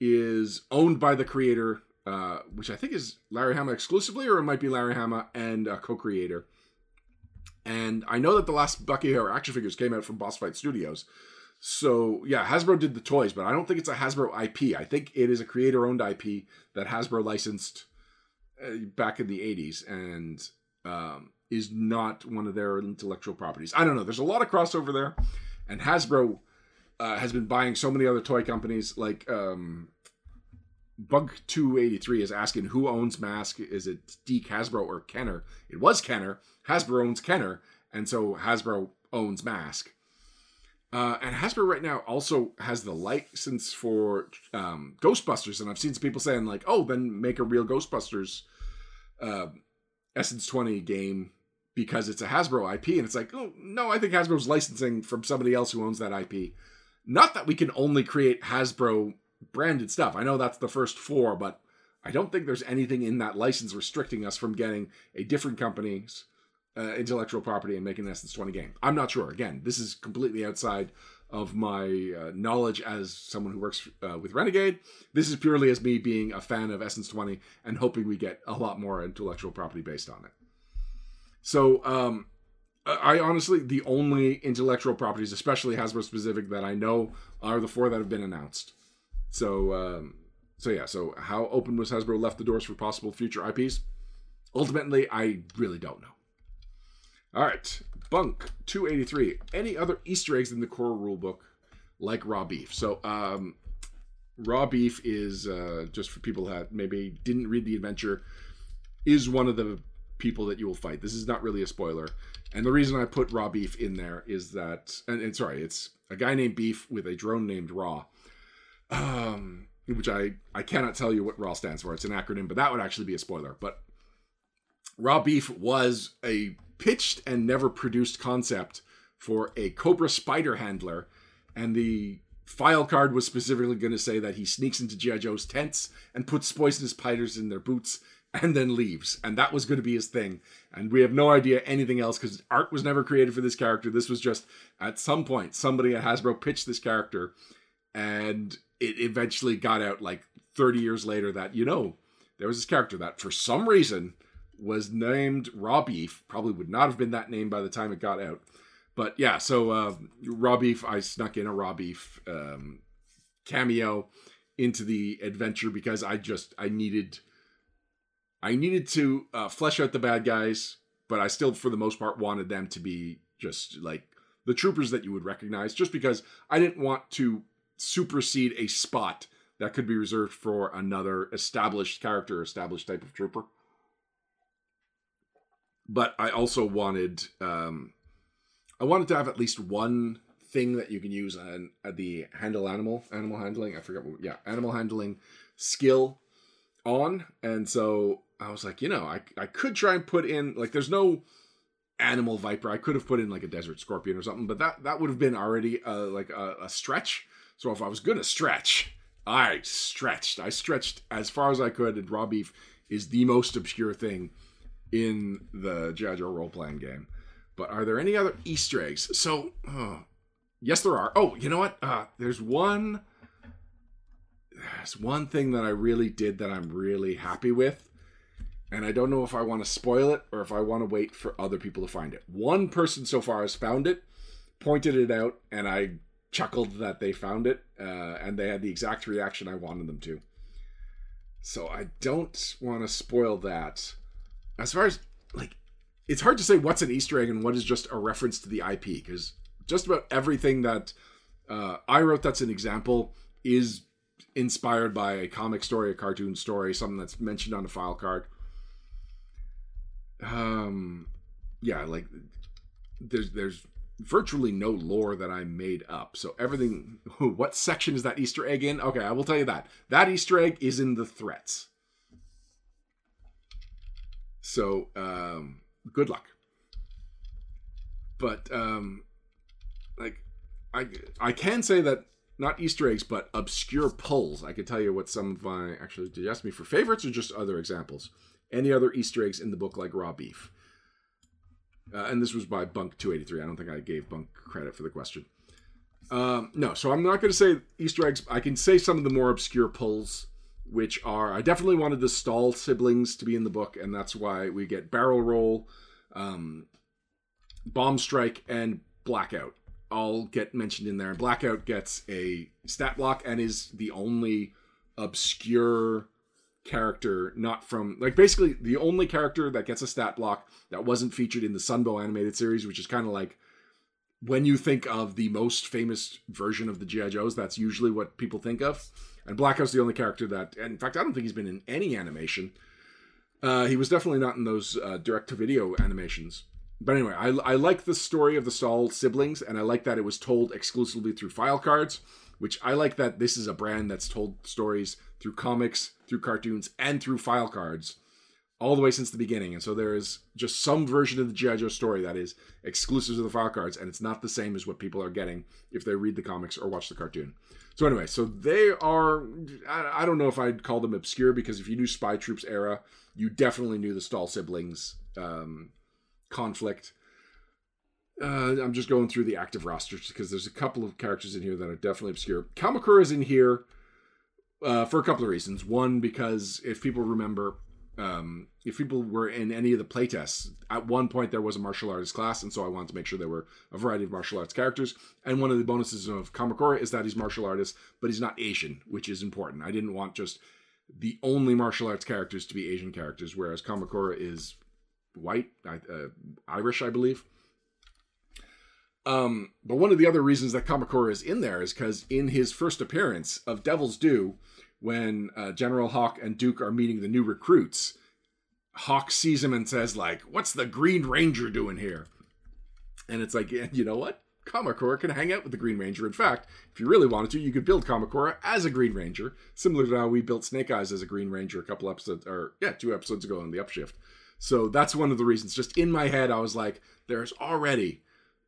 is owned by the creator, uh, which I think is Larry Hama exclusively, or it might be Larry Hama and a co-creator. And I know that the last Bucky O'Hare action figures came out from Boss Fight Studios. So yeah, Hasbro did the toys, but I don't think it's a Hasbro IP. I think it is a creator-owned IP that Hasbro licensed uh, back in the '80s and um, is not one of their intellectual properties. I don't know. There's a lot of crossover there, and Hasbro uh, has been buying so many other toy companies. Like um, Bug Two Eighty Three is asking who owns Mask. Is it Deke Hasbro or Kenner? It was Kenner. Hasbro owns Kenner, and so Hasbro owns Mask. Uh, and Hasbro right now also has the license for um, Ghostbusters, and I've seen some people saying like, "Oh, then make a real Ghostbusters uh, Essence Twenty game because it's a Hasbro IP." And it's like, "Oh no, I think Hasbro's licensing from somebody else who owns that IP." Not that we can only create Hasbro branded stuff. I know that's the first four, but I don't think there's anything in that license restricting us from getting a different company's uh, intellectual property and making an Essence 20 game. I'm not sure. Again, this is completely outside of my uh, knowledge as someone who works uh, with Renegade. This is purely as me being a fan of Essence 20 and hoping we get a lot more intellectual property based on it. So, um, I honestly, the only intellectual properties, especially Hasbro specific, that I know are the four that have been announced. So, um, so yeah. So, how open was Hasbro left the doors for possible future IPs? Ultimately, I really don't know. All right, Bunk 283. Any other Easter eggs in the core rulebook like raw beef? So, um, raw beef is uh, just for people that maybe didn't read the adventure, is one of the people that you will fight. This is not really a spoiler. And the reason I put raw beef in there is that, and, and sorry, it's a guy named Beef with a drone named Raw, um, which I I cannot tell you what Raw stands for. It's an acronym, but that would actually be a spoiler. But raw beef was a pitched and never produced concept for a Cobra spider handler, and the file card was specifically going to say that he sneaks into G.I. Joe's tents and puts poisonous spiders in their boots and then leaves. And that was going to be his thing. And we have no idea anything else because art was never created for this character. This was just at some point somebody at Hasbro pitched this character and it eventually got out like 30 years later that, you know, there was this character that for some reason was named Raw Beef. Probably would not have been that name by the time it got out. But yeah, so uh, Raw Beef, I snuck in a Raw Beef um, cameo into the adventure because I just I needed I needed to uh, flesh out the bad guys, but I still, for the most part, wanted them to be just like the troopers that you would recognize, just because I didn't want to supersede a spot that could be reserved for another established character, established type of trooper but I also wanted um, I wanted to have at least one thing that you can use on, on the handle animal animal handling. I forget what yeah animal handling skill on, and so I was like, you know, I I could try and put in like there's no animal viper. I could have put in like a desert scorpion or something, but that that would have been already uh, like a, a stretch. So if I was gonna stretch, I stretched. I stretched as far as I could, and raw beef is the most obscure thing in the G.I. Role playing game. But are there any other Easter eggs? So, oh, yes, there are. Oh, you know what? Uh, there's one. There's one thing that I really did that I'm really happy with. And I don't know if I want to spoil it or if I want to wait for other people to find it. One person so far has found it, pointed it out, and I chuckled that they found it. Uh, and they had the exact reaction I wanted them to. So I don't want to spoil that as far as like it's hard to say what's an Easter egg and what is just a reference to the IP because just about everything that uh, I wrote that's an example is inspired by a comic story, a cartoon story, something that's mentioned on a file card. Um, yeah, like there's there's virtually no lore that I made up. So everything, what section is that Easter egg in? Okay, I will tell you that that Easter egg is in the threats. So um, good luck. But um, like I I can say that not Easter eggs, but obscure pulls. I could tell you what some of my actually did you ask me for favorites or just other examples? Any other Easter eggs in the book like raw beef? Uh, and this was by Bunk 283. I don't think I gave Bunk credit for the question. Um, no, so I'm not going to say Easter eggs. I can say some of the more obscure pulls which are I definitely wanted the Stahl siblings to be in the book, and that's why we get Barrel Roll, um, Bomb Strike, and Blackout all get mentioned in there. Blackout gets a stat block and is the only obscure character not from like basically the only character that gets a stat block that wasn't featured in the Sunbow animated series, which is kind of like when you think of the most famous version of the GI Joes, that's usually what people think of. And Blackout's the only character that, in fact, I don't think he's been in any animation. Uh, he was definitely not in those uh, direct to video animations, but anyway, I, I like the story of the Stahl siblings, and I like that it was told exclusively through file cards, which I like that this is a brand that's told stories through comics, through cartoons, and through file cards all the way since the beginning. And so there is just some version of the G.I. Joe story that is exclusive to the file cards, and it's not the same as what people are getting if they read the comics or watch the cartoon. So anyway, so they are, I, don't know if I'd call them obscure because if you knew Spy Troops era, you definitely knew the Stahl siblings um, conflict. Uh, I'm just going through the active rosters because there's a couple of characters in here that are definitely obscure. Kamakura is in here uh, for a couple of reasons. One, because if people remember, um, if people were in any of the playtests, at one point there was a martial artist class, and so I wanted to make sure there were a variety of martial arts characters. And one of the bonuses of Kamakura is that he's martial artist, but he's not Asian, which is important. I didn't want just the only martial arts characters to be Asian characters, whereas Kamakura is white, uh, Irish, I believe. Um, but one of the other reasons that Kamakura is in there is because in his first appearance of Devil's Due, when uh, General Hawk and Duke are meeting the new recruits, Hawk sees him and says, like, what's the Green Ranger doing here? And it's like, yeah, you know what? Kamakura can hang out with the Green Ranger. In fact, if you really wanted to, you could build Kamakura as a Green Ranger, similar to how we built Snake Eyes as a Green Ranger a couple episodes, or yeah, two episodes ago on the Upshift. So that's one of the reasons. Just in my head, I was like, there's already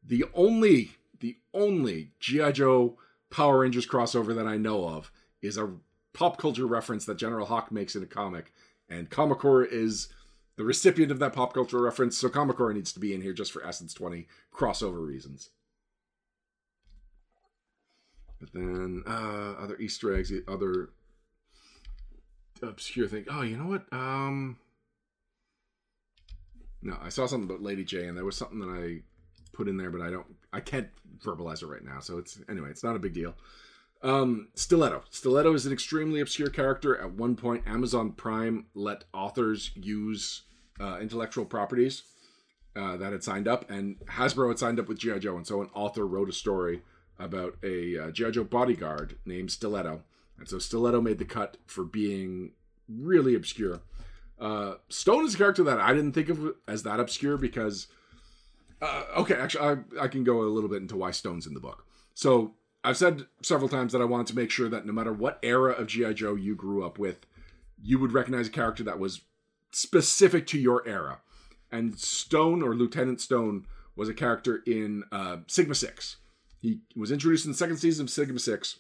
the only, the only G.I. Joe Power Rangers crossover that I know of is a pop culture reference that General Hawk makes in a comic, and Kamakura is the recipient of that pop culture reference, so Kamakura needs to be in here just for Essence 20 crossover reasons. But then uh other Easter eggs, other obscure thing. Oh, you know what? Um No, I saw something about Lady Jaye, and there was something that I put in there, but I don't I can't verbalize it right now. So it's anyway, it's not a big deal. Um, Stiletto. Stiletto is an extremely obscure character. At one point, Amazon Prime let authors use uh, intellectual properties uh, that had signed up, and Hasbro had signed up with G.I. Joe, and so an author wrote a story about a uh, G.I. Joe bodyguard named Stiletto. And so Stiletto made the cut for being really obscure. Uh, Stone is a character that I didn't think of as that obscure because, uh, okay, actually, I, I can go a little bit into why Stone's in the book. So I've said several times that I wanted to make sure that no matter what era of G.I. Joe you grew up with, you would recognize a character that was specific to your era. And Stone or Lieutenant Stone was a character in uh, Sigma 6. He was introduced in the second season of Sigma 6.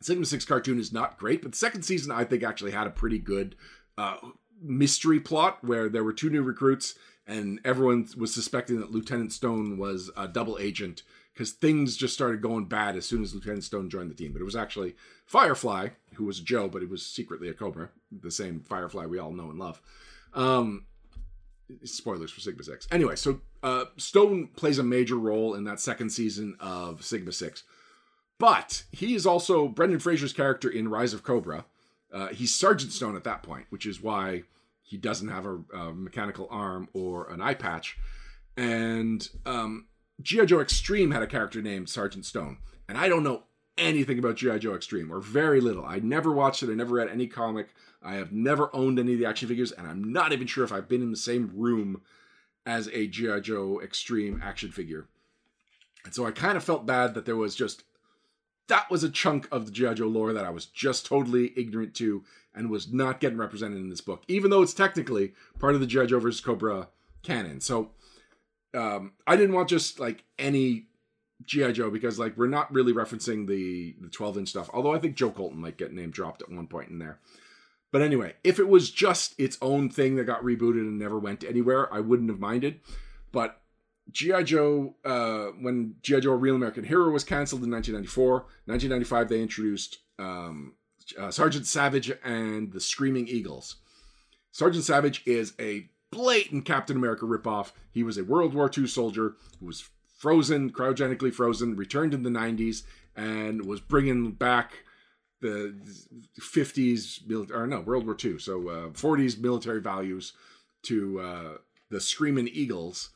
Sigma 6 cartoon is not great, but the second season I think actually had a pretty good uh, mystery plot where there were two new recruits and everyone was suspecting that Lieutenant Stone was a double agent because things just started going bad as soon as Lieutenant Stone joined the team. But it was actually Firefly, who was Joe, but he was secretly a Cobra, the same Firefly we all know and love. Um, spoilers for Sigma 6. Anyway, so uh, Stone plays a major role in that second season of Sigma 6. But he is also Brendan Fraser's character in Rise of Cobra. Uh, he's Sergeant Stone at that point, which is why he doesn't have a, a mechanical arm or an eye patch. And um, G.I. Joe Extreme had a character named Sergeant Stone, and I don't know anything about G.I. Joe Extreme, or very little. I never watched it, I never read any comic, I have never owned any of the action figures, and I'm not even sure if I've been in the same room as a G.I. Joe Extreme action figure. And so I kind of felt bad that there was just that was a chunk of the G.I. Joe lore that I was just totally ignorant to and was not getting represented in this book, even though it's technically part of the. Joe versus Cobra canon. So um, I didn't want just like any GI Joe because like we're not really referencing the the 12 inch stuff. Although I think Joe Colton might get name dropped at one point in there. But anyway, if it was just its own thing that got rebooted and never went anywhere, I wouldn't have minded. But G.I. Joe, uh, when G.I. Joe Real American Hero was canceled in 1994, 1995 they introduced um, uh, Sergeant Savage and the Screaming Eagles. Sergeant Savage is a blatant Captain America ripoff. He was a World War II soldier who was frozen, cryogenically frozen, returned in the 90s, and was bringing back the 50s, or no, World War II, so uh, 40s military values to uh, the Screaming Eagles.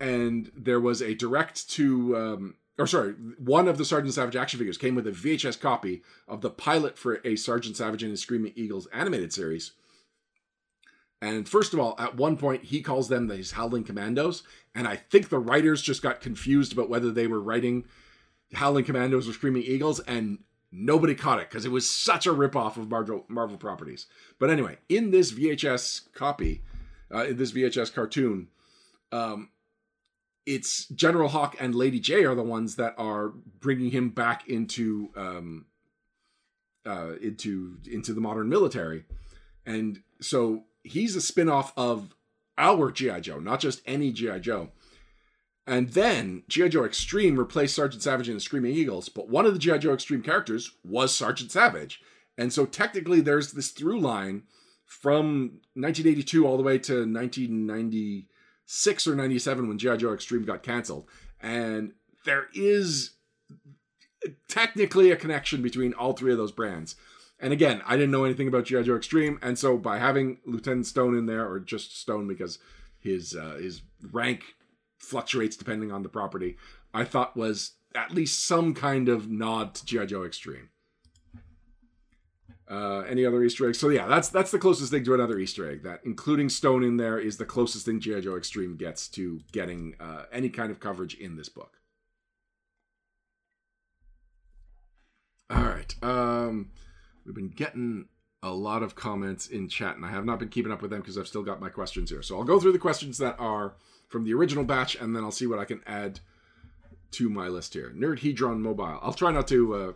And there was a direct to, um, or sorry, one of the Sergeant Savage action figures came with a VHS copy of the pilot for a Sergeant Savage and his Screaming Eagles animated series And first of all, at one point, he calls them these Howling Commandos. And I think the writers just got confused about whether they were writing Howling Commandos or Screaming Eagles, and nobody caught it because it was such a ripoff of Marvel, Marvel properties. But anyway, in this VHS copy, uh, in this VHS cartoon, um, it's General Hawk and Lady Jaye are the ones that are bringing him back into um, uh, into into the modern military, and so he's a spin-off of our GI Joe, not just any GI Joe. And then G.I. Joe Extreme replaced Sergeant Savage in the Screaming Eagles, but one of the G.I. Joe Extreme characters was Sergeant Savage. And so technically there's this through line from 1982 all the way to 1996 or 97 when G.I. Joe Extreme got canceled. And there is technically a connection between all three of those brands. And again, I didn't know anything about G.I. Joe Extreme, and so by having Lieutenant Stone in there, or just Stone because his uh, his rank fluctuates depending on the property, I thought was at least some kind of nod to G.I. Joe Extreme. Uh, any other Easter eggs? So yeah, that's that's the closest thing to another Easter egg. That including Stone in there is the closest thing G.I. Joe Extreme gets to getting uh, any kind of coverage in this book. All right, um, we've been getting a lot of comments in chat, and I have not been keeping up with them because I've still got my questions here. So I'll go through the questions that are from the original batch, and then I'll see what I can add to my list here. Nerdhedron Mobile. I'll try not to. Uh,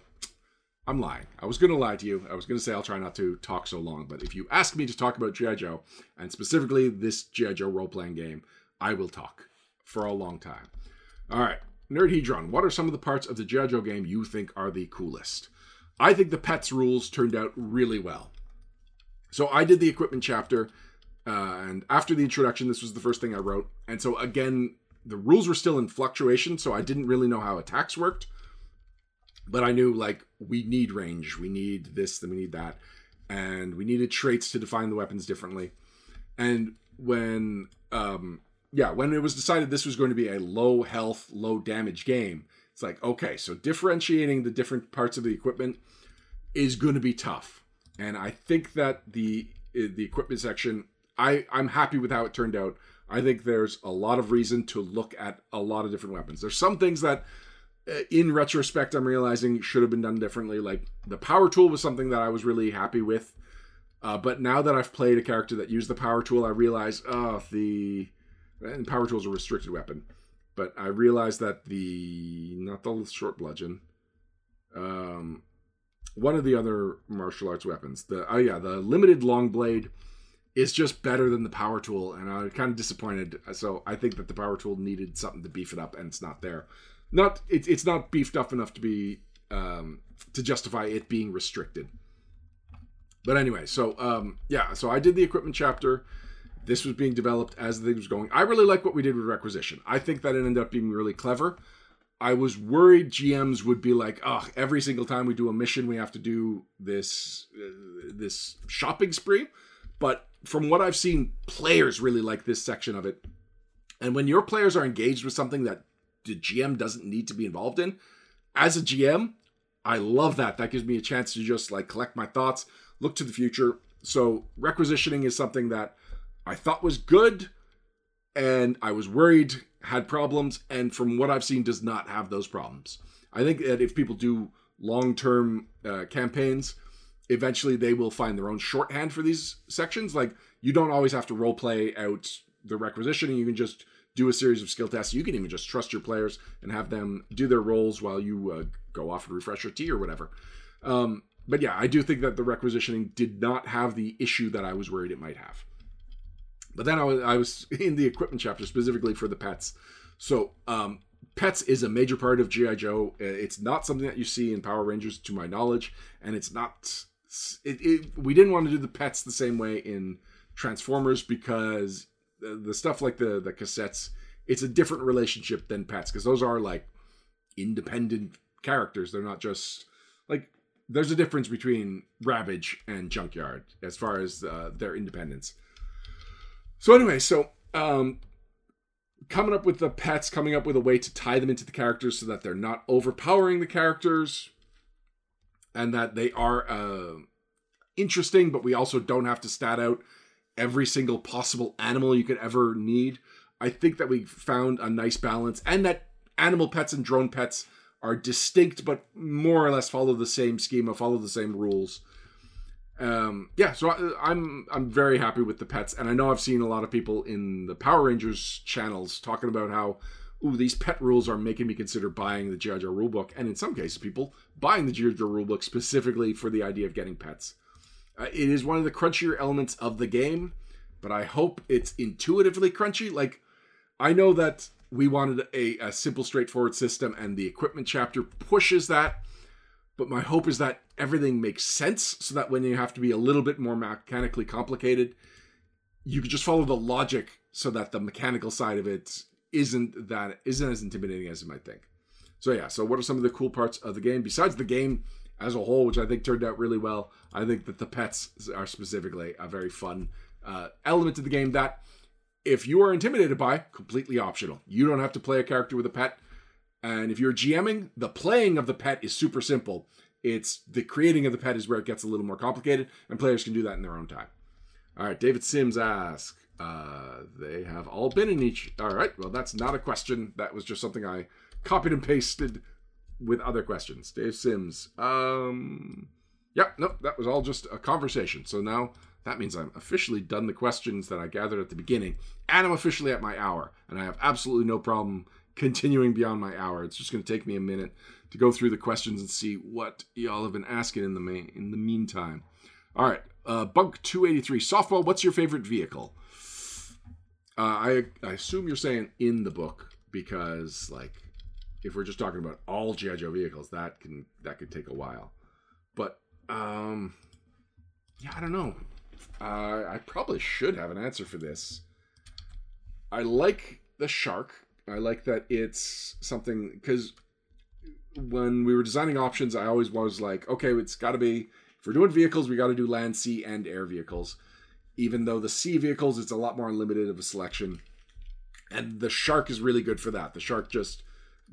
I'm lying. I was going to lie to you. I was going to say I'll try not to talk so long, but if you ask me to talk about G.I. Joe, and specifically this G.I. Joe role playing game, I will talk for a long time. All right. Nerdhedron, what are some of the parts of the G.I. Joe game you think are the coolest? I think the pets rules turned out really well. So I did the equipment chapter uh, and after the introduction, this was the first thing I wrote. And so again, the rules were still in fluctuation, so I didn't really know how attacks worked. But I knew like we need range, we need this, then we need that, and we needed traits to define the weapons differently. And when um yeah, when it was decided this was going to be a low health, low damage game, it's like, okay, so differentiating the different parts of the equipment is going to be tough. And I think that the the equipment section I I'm happy with how it turned out. I think there's a lot of reason to look at a lot of different weapons. There's some things that in retrospect I'm realizing should have been done differently. Like the power tool was something that I was really happy with. Uh, but now that I've played a character that used the power tool, I realize, oh, the and power tool is a restricted weapon. But I realized that the not the short bludgeon, um, one of the other martial arts weapons, the oh yeah, the limited long blade is just better than the power tool, and I'm kind of disappointed. So I think that the power tool needed something to beef it up, and it's not there. Not it's it's not beefed up enough to be um, to justify it being restricted. But anyway, so um, yeah, so I did the equipment chapter. This was being developed as the thing was going. I really like what we did with requisition. I think that it ended up being really clever. I was worried GMs would be like, "Oh, every single time we do a mission, we have to do this uh, this shopping spree." But from what I've seen, players really like this section of it. And when your players are engaged with something that the GM doesn't need to be involved in, as a GM, I love that. That gives me a chance to just like collect my thoughts, look to the future. So requisitioning is something that I thought was good and I was worried had problems and from what I've seen does not have those problems. I think that if people do long-term uh, campaigns, eventually they will find their own shorthand for these sections. Like you don't always have to role play out the requisitioning. you can just do a series of skill tests. You can even just trust your players and have them do their roles while you uh, go off and refresh your tea or whatever. Um, but yeah, I do think that the requisitioning did not have the issue that I was worried it might have. But then I was, I was in the equipment chapter specifically for the pets. So um, pets is a major part of GI Joe. It's not something that you see in Power Rangers, to my knowledge, and it's not it, it, we didn't want to do the pets the same way in Transformers because the, stuff like the the cassettes, it's a different relationship than pets because those are like independent characters. They're not just like there's a difference between Ravage and Junkyard as far as uh, their independence. So anyway, so um, coming up with the pets, coming up with a way to tie them into the characters so that they're not overpowering the characters and that they are uh, interesting, but we also don't have to stat out every single possible animal you could ever need. I think that we found a nice balance and that animal pets and drone pets are distinct but more or less follow the same schema, follow the same rules. Um, yeah, so I, I'm I'm very happy with the pets, and I know I've seen a lot of people in the Power Rangers channels talking about how, ooh, these pet rules are making me consider buying the GI Joe rulebook, and in some cases, people buying the GI Joe rulebook specifically for the idea of getting pets. Uh, it is one of the crunchier elements of the game, but I hope it's intuitively crunchy. Like, I know that we wanted a, a simple, straightforward system, and the equipment chapter pushes that. But my hope is that everything makes sense so that when you have to be a little bit more mechanically complicated, you can just follow the logic so that the mechanical side of it isn't that isn't as intimidating as you might think. So yeah, so what are some of the cool parts of the game besides the game as a whole, which I think turned out really well? I think that the pets are specifically a very fun uh, element to the game that if you are intimidated by, completely optional. You don't have to play a character with a pet. And if you're GMing, the playing of the pet is super simple. It's the creating of the pet is where it gets a little more complicated, and players can do that in their own time. All right, David Sims asks, uh, they have all been in each. All right, well, that's not a question. That was just something I copied and pasted with other questions. Dave Sims, um, yeah, nope, that was all just a conversation. So now that means I'm officially done the questions that I gathered at the beginning, and I'm officially at my hour, and I have absolutely no problem continuing beyond my hour. It's just going to take me a minute to go through the questions and see what y'all have been asking in the in the meantime. All right, uh, Bunk 283 softball. What's your favorite vehicle? Uh, I I assume you're saying in the book because like if we're just talking about all GI Joe vehicles, that can that could take a while. But um, yeah, I don't know. Uh, I probably should have an answer for this. I like the shark. I like that it's something because when we were designing options, I always was like, okay, it's got to be if we're doing vehicles, we got to do land, sea, and air vehicles. Even though the sea vehicles, it's a lot more unlimited of a selection, and the shark is really good for that. The shark just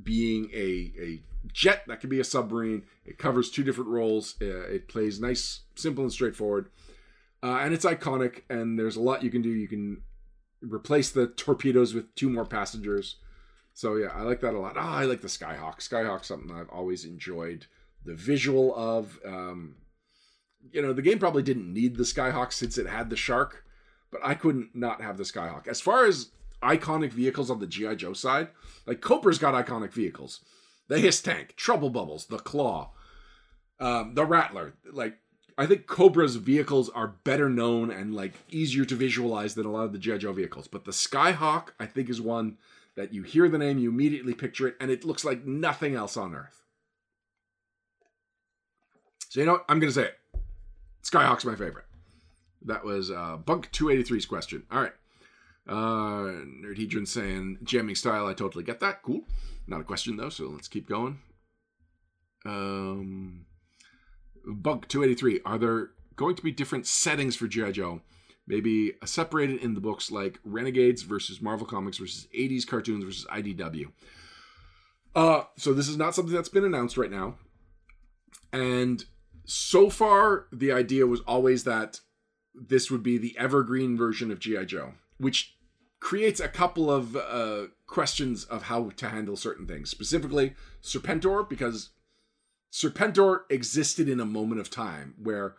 being a a jet that can be a submarine. It covers two different roles. Uh, it plays nice, simple, and straightforward, uh, and it's iconic. And there's a lot you can do. You can replace the torpedoes with two more passengers. So yeah, I like that a lot. Ah, I like the Skyhawk. Skyhawk's something I've always enjoyed the visual of. Um, you know, the game probably didn't need the Skyhawk since it had the shark, but I couldn't not have the Skyhawk. As far as iconic vehicles on the GI Joe side, like Cobra's got iconic vehicles: the Hiss Tank, Trouble Bubbles, the Claw, um, the Rattler. Like I think Cobra's vehicles are better known and like easier to visualize than a lot of the GI Joe vehicles. But the Skyhawk, I think, is one that you hear the name, you immediately picture it, and it looks like nothing else on Earth. So you know what? I'm gonna say it. Skyhawk's my favorite. That was uh, Bunk 283's question. All right. Uh, Nerdhedron saying jamming style. I totally get that. Cool. Not a question though, so let's keep going. Um, Bunk 283. Are there going to be different settings for GI Joe? maybe separated in the books like Renegades versus Marvel Comics versus 80s cartoons versus IDW. Uh, so this is not something that's been announced right now. And so far, the idea was always that this would be the evergreen version of G.I. Joe, which creates a couple of uh, questions of how to handle certain things. Specifically, Serpentor, because Serpentor existed in a moment of time where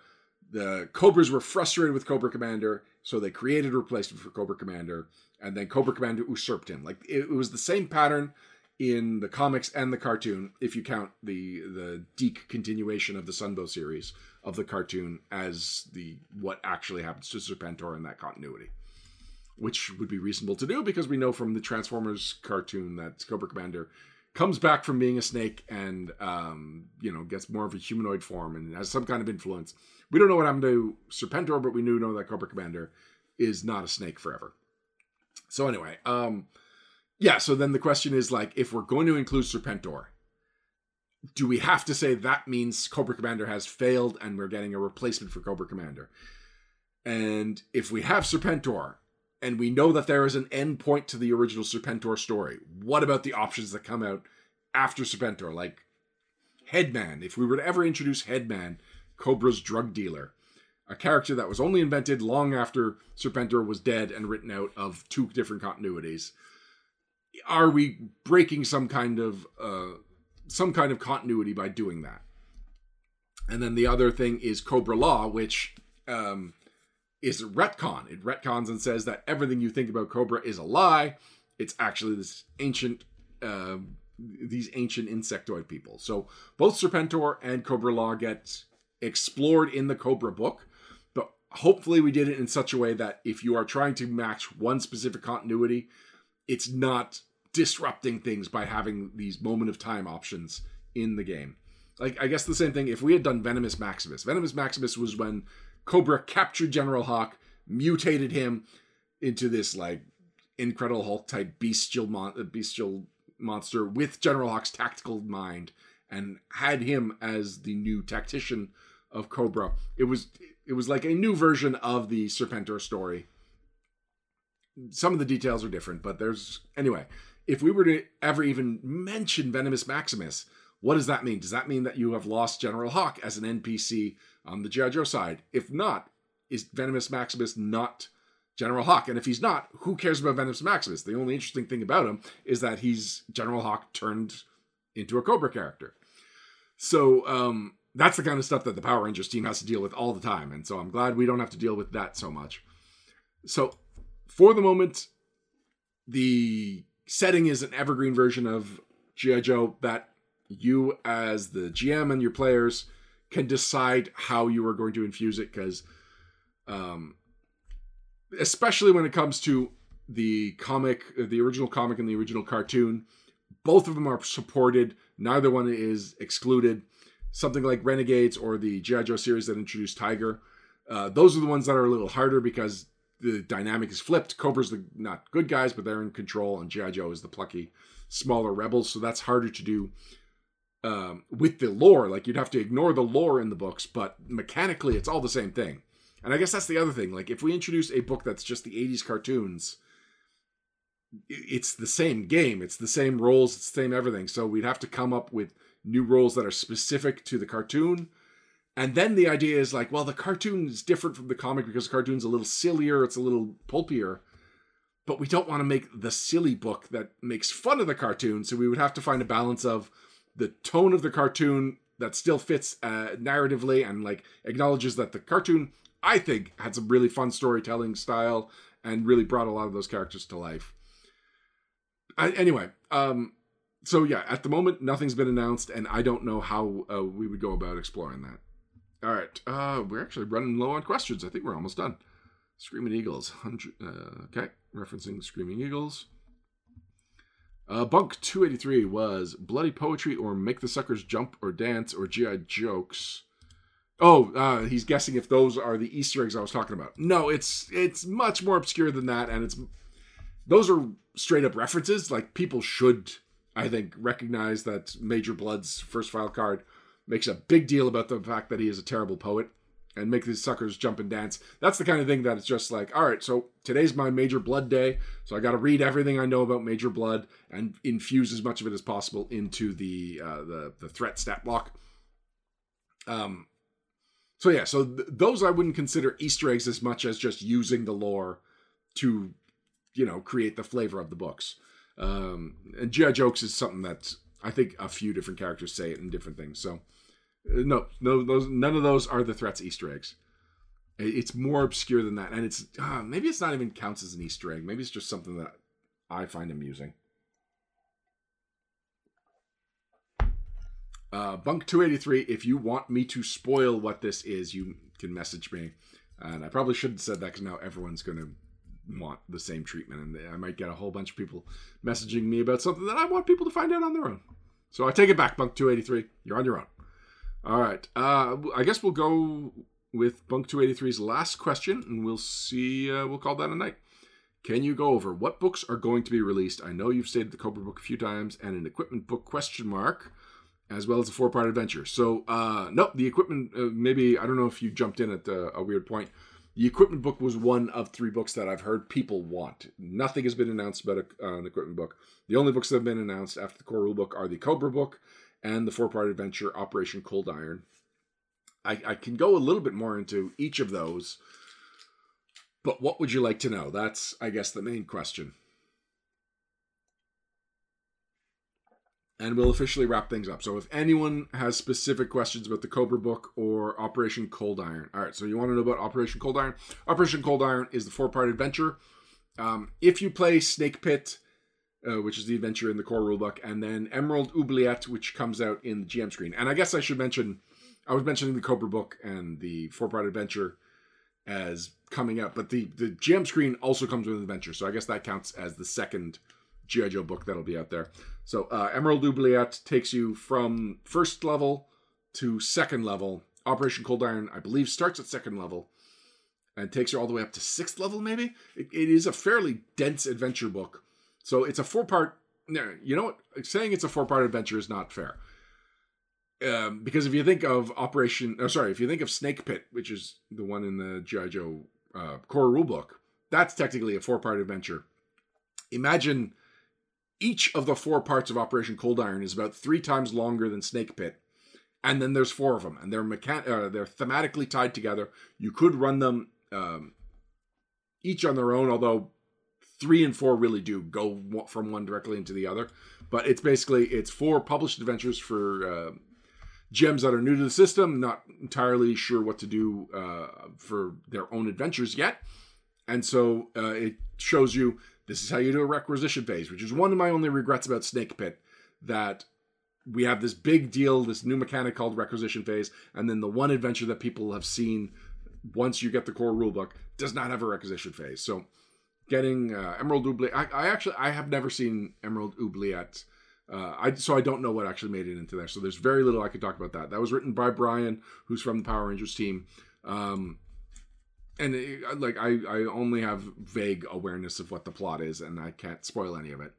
the Cobras were frustrated with Cobra Commander, so they created a replacement for Cobra Commander, and then Cobra Commander usurped him. Like it, it was the same pattern in the comics and the cartoon, if you count the the DiC continuation of the Sunbow series of the cartoon as the what actually happens to Serpentor in that continuity. Which would be reasonable to do because we know from the Transformers cartoon that Cobra Commander comes back from being a snake and um, you know gets more of a humanoid form and has some kind of influence we don't know what happened to Serpentor, but we do know that Cobra Commander is not a snake forever. So anyway, um, yeah. So then the question is like, if we're going to include Serpentor, do we have to say that means Cobra Commander has failed and we're getting a replacement for Cobra Commander? And if we have Serpentor and we know that there is an end point to the original Serpentor story, what about the options that come out after Serpentor? Like Headman, if we were to ever introduce Headman, Cobra's drug dealer. a character that was only invented long after Serpentor was dead and written out of two different continuities. Are we breaking some kind of uh, some kind of continuity by doing that? And then the other thing is Cobra-La, which um, is retcon. It retcons and says that everything you think about Cobra is a lie. It's actually this ancient, uh, these ancient insectoid people. So both Serpentor and Cobra-La get explored in the Cobra book, but hopefully we did it in such a way that if you are trying to match one specific continuity, it's not disrupting things by having these moment of time options in the game. Like I guess the same thing if we had done Venomous Maximus. Venomous Maximus was when Cobra captured General Hawk, mutated him into this like Incredible Hulk type bestial mon- uh, bestial monster with General Hawk's tactical mind, and had him as the new tactician of Cobra. It was it was like a new version of the Serpentor story. Some of the details are different, but there's anyway. If we were to ever even mention Venomous Maximus, what does that mean? Does that mean that you have lost General Hawk as an NPC on the G.I. Joe side? If not, is Venomous Maximus not General Hawk? And if he's not, who cares about Venomous Maximus? The only interesting thing about him is that he's General Hawk turned into a Cobra character. So um, that's the kind of stuff that the Power Rangers team has to deal with all the time. And so I'm glad we don't have to deal with that so much. So for the moment, the setting is an evergreen version of G.I. Joe that you as the GM and your players can decide how you are going to infuse it because um especially when it comes to the comic the original comic and the original cartoon both of them are supported neither one is excluded something like renegades or the gi joe series that introduced tiger uh, those are the ones that are a little harder because the dynamic is flipped cobra's the not good guys but they're in control and gi joe is the plucky smaller rebels so that's harder to do um, with the lore. Like you'd have to ignore the lore in the books, but mechanically, it's all the same thing. And I guess that's the other thing. Like if we introduce a book that's just the '80s cartoons, it's the same game. It's the same roles. It's the same everything. So we'd have to come up with new roles that are specific to the cartoon. And then the idea is like, well, the cartoon is different from the comic because the cartoon's a little sillier, it's a little pulpier. But we don't want to make the silly book that makes fun of the cartoon. So we would have to find a balance of the tone of the cartoon that still fits uh, narratively and like acknowledges that the cartoon I think had some really fun storytelling style and really brought a lot of those characters to life. I, anyway, um, so yeah, at the moment nothing's been announced, and I don't know how uh, we would go about exploring that. All right, uh, we're actually running low on questions. I think we're almost done. Screaming Eagles, hundred. Uh, okay, referencing Screaming Eagles. Uh, Bunk 283 was Bloody Poetry or Make the Suckers Jump or Dance or GI Jokes. Oh, uh, he's guessing if those are the Easter eggs I was talking about. No, it's it's much more obscure than that, and it's those are straight up references. Like people should, I think, recognize that Major Blood's first file card makes a big deal about the fact that he is a terrible poet and make these suckers jump and dance. That's the kind of thing that it's just like, all right, so today's my Major Blood day, so I got to read everything I know about Major Blood and infuse as much of it as possible into the uh, the the threat stat block. Um, so yeah, so th- those I wouldn't consider Easter eggs as much as just using the lore to, you know, create the flavor of the books. Um, and GI jokes is something that I think a few different characters say it in different things. So no, no, those none of those are the threats Easter eggs. It's more obscure than that, and it's uh, maybe it's not even counts as an Easter egg. Maybe it's just something that I find amusing. Uh, Bunk two eighty three. If you want me to spoil what this is, you can message me. And I probably shouldn't have said that because now everyone's going to want the same treatment, and I might get a whole bunch of people messaging me about something that I want people to find out on their own. So I take it back, Bunk two eighty three. You're on your own. All right. Uh, I guess we'll go with Bunk 283's last question, and we'll see. Uh, we'll call that a night. Can you go over what books are going to be released? I know you've stated the Cobra book a few times and an equipment book question mark, as well as a four part adventure. So, uh, nope, the equipment. Uh, maybe I don't know if you jumped in at uh, a weird point. The equipment book was one of three books that I've heard people want. Nothing has been announced about a, uh, an equipment book. The only books that have been announced after the core rule book are the Cobra book and the four part adventure Operation Cold Iron. I, I can go a little bit more into each of those. But what would you like to know? That's, I guess, the main question. and we'll officially wrap things up. So if anyone has specific questions about the Cobra book or Operation Cold Iron, all right. So you want to know about Operation Cold Iron? Operation Cold Iron is the four-part adventure. Um, if you play Snake Pit, uh, which is the adventure in the core rulebook, and then Emerald Oubliette, which comes out in the GM screen. And I guess I should mention, I was mentioning the Cobra book and the four-part adventure as coming out, but the the GM screen also comes with an adventure, so I guess that counts as the second GI Joe book that'll be out there. So uh, Emerald Oubliette takes you from first level to second level. Operation Cold Iron, I believe, starts at second level and takes you all the way up to sixth level. Maybe it, it is a fairly dense adventure book. So it's a four part. You know? Saying it's a four part adventure is not fair. Um, because if you think of Operation, oh, sorry, if you think of Snake Pit, which is the one in the GI Joe uh, core rulebook, that's technically a four part adventure. Imagine each of the four parts of Operation Cold Iron is about three times longer than Snake Pit, and then there's four of them, and they're mechan- uh, they're thematically tied together. You could run them um, each on their own, although three and four really do go from one directly into the other. But it's basically it's four published adventures for uh, GMs that are new to the system, not entirely sure what to do uh, for their own adventures yet, and so uh, it shows you this is how you do a requisition phase, which is one of my only regrets about Snake Pit. That we have this big deal, this new mechanic called requisition phase, and then the one adventure that people have seen once you get the core rulebook does not have a requisition phase. So getting uh, Emerald Oubliette, I, I, actually I have never seen Emerald Oubliette. Uh, I so I don't know what actually made it into there. So there's very little I could talk about that. That was written by Brian, who's from the Power Rangers team. Um, and it, like I, I only have vague awareness of what the plot is, and I can't spoil any of it.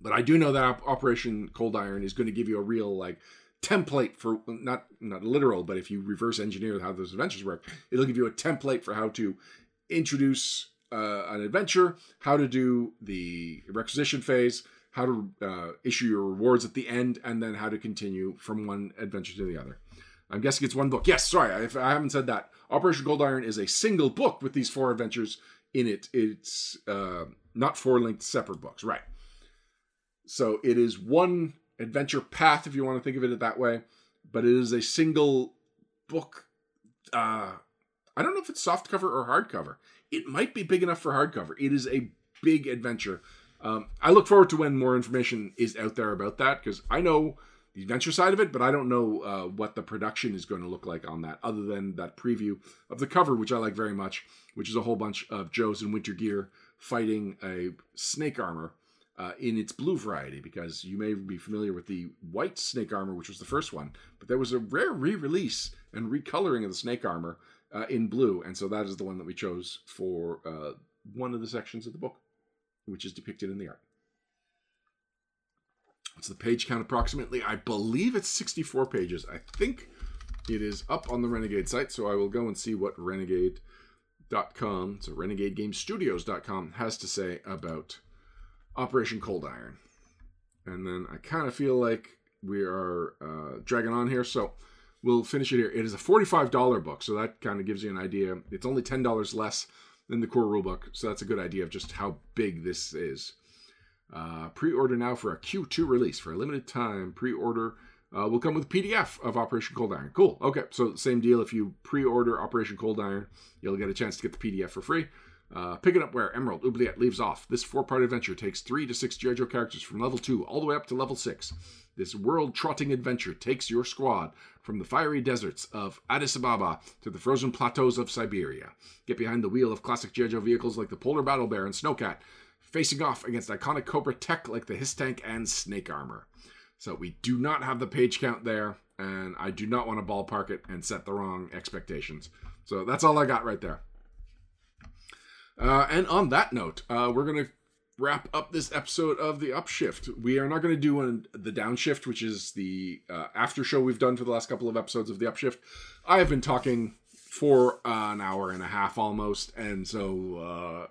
But I do know that Operation Cold Iron is going to give you a real like template for not not literal, but if you reverse engineer how those adventures work, it'll give you a template for how to introduce uh, an adventure, how to do the requisition phase, how to uh, issue your rewards at the end, and then how to continue from one adventure to the other. I'm guessing it's one book. Yes, sorry, if I haven't said that. Operation Cold Iron is a single book with these four adventures in it. It's uh, not four linked separate books, right? So it is one adventure path, if you want to think of it that way, but it is a single book. Uh, I don't know if it's soft cover or hardcover. It might be big enough for hardcover. It is a big adventure. Um, I look forward to when more information is out there about that because I know the adventure side of it, but I don't know uh, what the production is going to look like on that, other than that preview of the cover, which I like very much, which is a whole bunch of Joes in winter gear fighting a snake armor uh, in its blue variety, because you may be familiar with the white snake armor, which was the first one, but there was a rare re-release and recoloring of the snake armor uh, in blue, and so that is the one that we chose for uh, one of the sections of the book, which is depicted in the art. What's the page count approximately? I believe it's 64 pages. I think it is up on the Renegade site, so I will go and see what Renegade.com, so RenegadeGameStudios.com, has to say about Operation Cold Iron. And then I kind of feel like we are uh, dragging on here, so we'll finish it here. It is a $45 book, so that kind of gives you an idea. It's only $10 less than the core rulebook, so that's a good idea of just how big this is. Uh, pre-order now for a Q2 release for a limited time. Pre-order uh, will come with PDF of Operation Cold Iron. Cool. Okay, so same deal. If you pre-order Operation Cold Iron, you'll get a chance to get the PDF for free. Uh, pick it up where Emerald Oubliette leaves off. This four-part adventure takes three to six G.I. Joe characters from level two all the way up to level six. This world-trotting adventure takes your squad from the fiery deserts of Addis Ababa to the frozen plateaus of Siberia. Get behind the wheel of classic G.I. Joe vehicles like the Polar Battle Bear and Snowcat facing off against iconic Cobra tech like the HISS tank and Snake Armor. So we do not have the page count there, and I do not want to ballpark it and set the wrong expectations. So that's all I got right there. Uh, and on that note, uh, we're going to wrap up this episode of the Upshift. We are not going to do an, the Downshift, which is the uh, after show we've done for the last couple of episodes of the Upshift. I have been talking for an hour and a half almost, and so uh,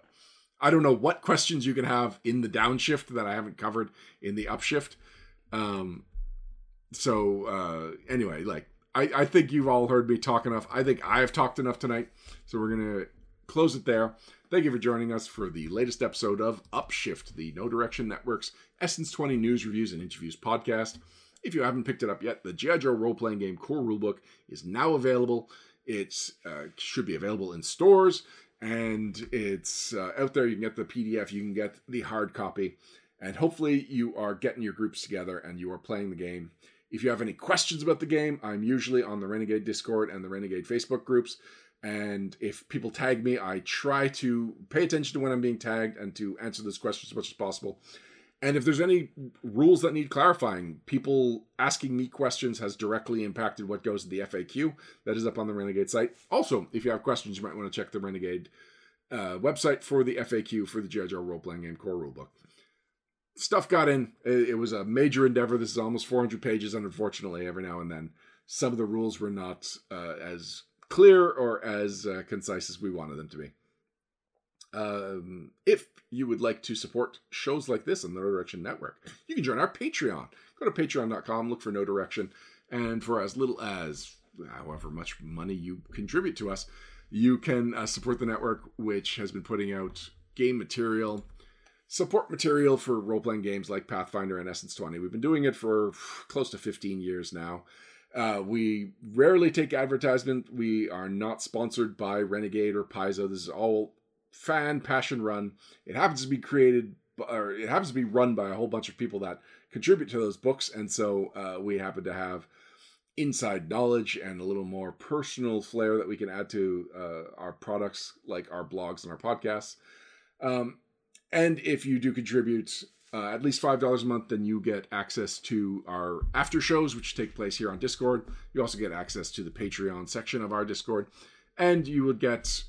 I don't know what questions you can have in the downshift that I haven't covered in the upshift. Um, so uh, anyway, like I, I think you've all heard me talk enough. I think I have talked enough tonight. So we're going to close it there. Thank you for joining us for the latest episode of Upshift, the No Direction Network's Essence 20 news, reviews, and interviews podcast. If you haven't picked it up yet, the G.I. Joe role playing game core rulebook is now available. It uh, should be available in stores and it's uh, out there. You can get the PDF, you can get the hard copy, and hopefully you are getting your groups together and you are playing the game. If you have any questions about the game, I'm usually on the Renegade Discord and the Renegade Facebook groups. And if people tag me, I try to pay attention to when I'm being tagged and to answer those questions as much as possible. And if there's any rules that need clarifying, people asking me questions has directly impacted what goes to the FAQ that is up on the Renegade site. Also, if you have questions, you might want to check the Renegade uh, website for the FAQ for the G.I. Role playing game core rulebook. Stuff got in. It was a major endeavor. This is almost 400 pages, and unfortunately, every now and then, some of the rules were not uh, as clear or as uh, concise as we wanted them to be. Um, if you would like to support shows like this on the No Direction Network, you can join our Patreon. Go to patreon.com, look for No Direction, and for as little as however much money you contribute to us, you can uh, support the network, which has been putting out game material, support material for role playing games like Pathfinder and Essence 20. We've been doing it for close to 15 years now. Uh, we rarely take advertisement. We are not sponsored by Renegade or Paizo. This is all fan passion run. It happens to be created, or it happens to be run by a whole bunch of people that contribute to those books, and so uh, we happen to have inside knowledge and a little more personal flair that we can add to uh, our products, like our blogs and our podcasts. Um, and if you do contribute, uh, at least five dollars a month, then you get access to our after shows, which take place here on Discord. You also get access to the Patreon section of our Discord, and you would get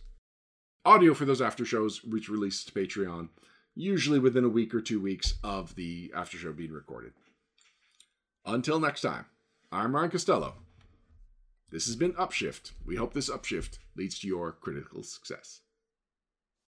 audio for those after shows, which release to Patreon, usually within a week or two weeks of the after show being recorded. Until next time, I'm Ryan Costello. This has been Upshift. We hope this upshift leads to your critical success.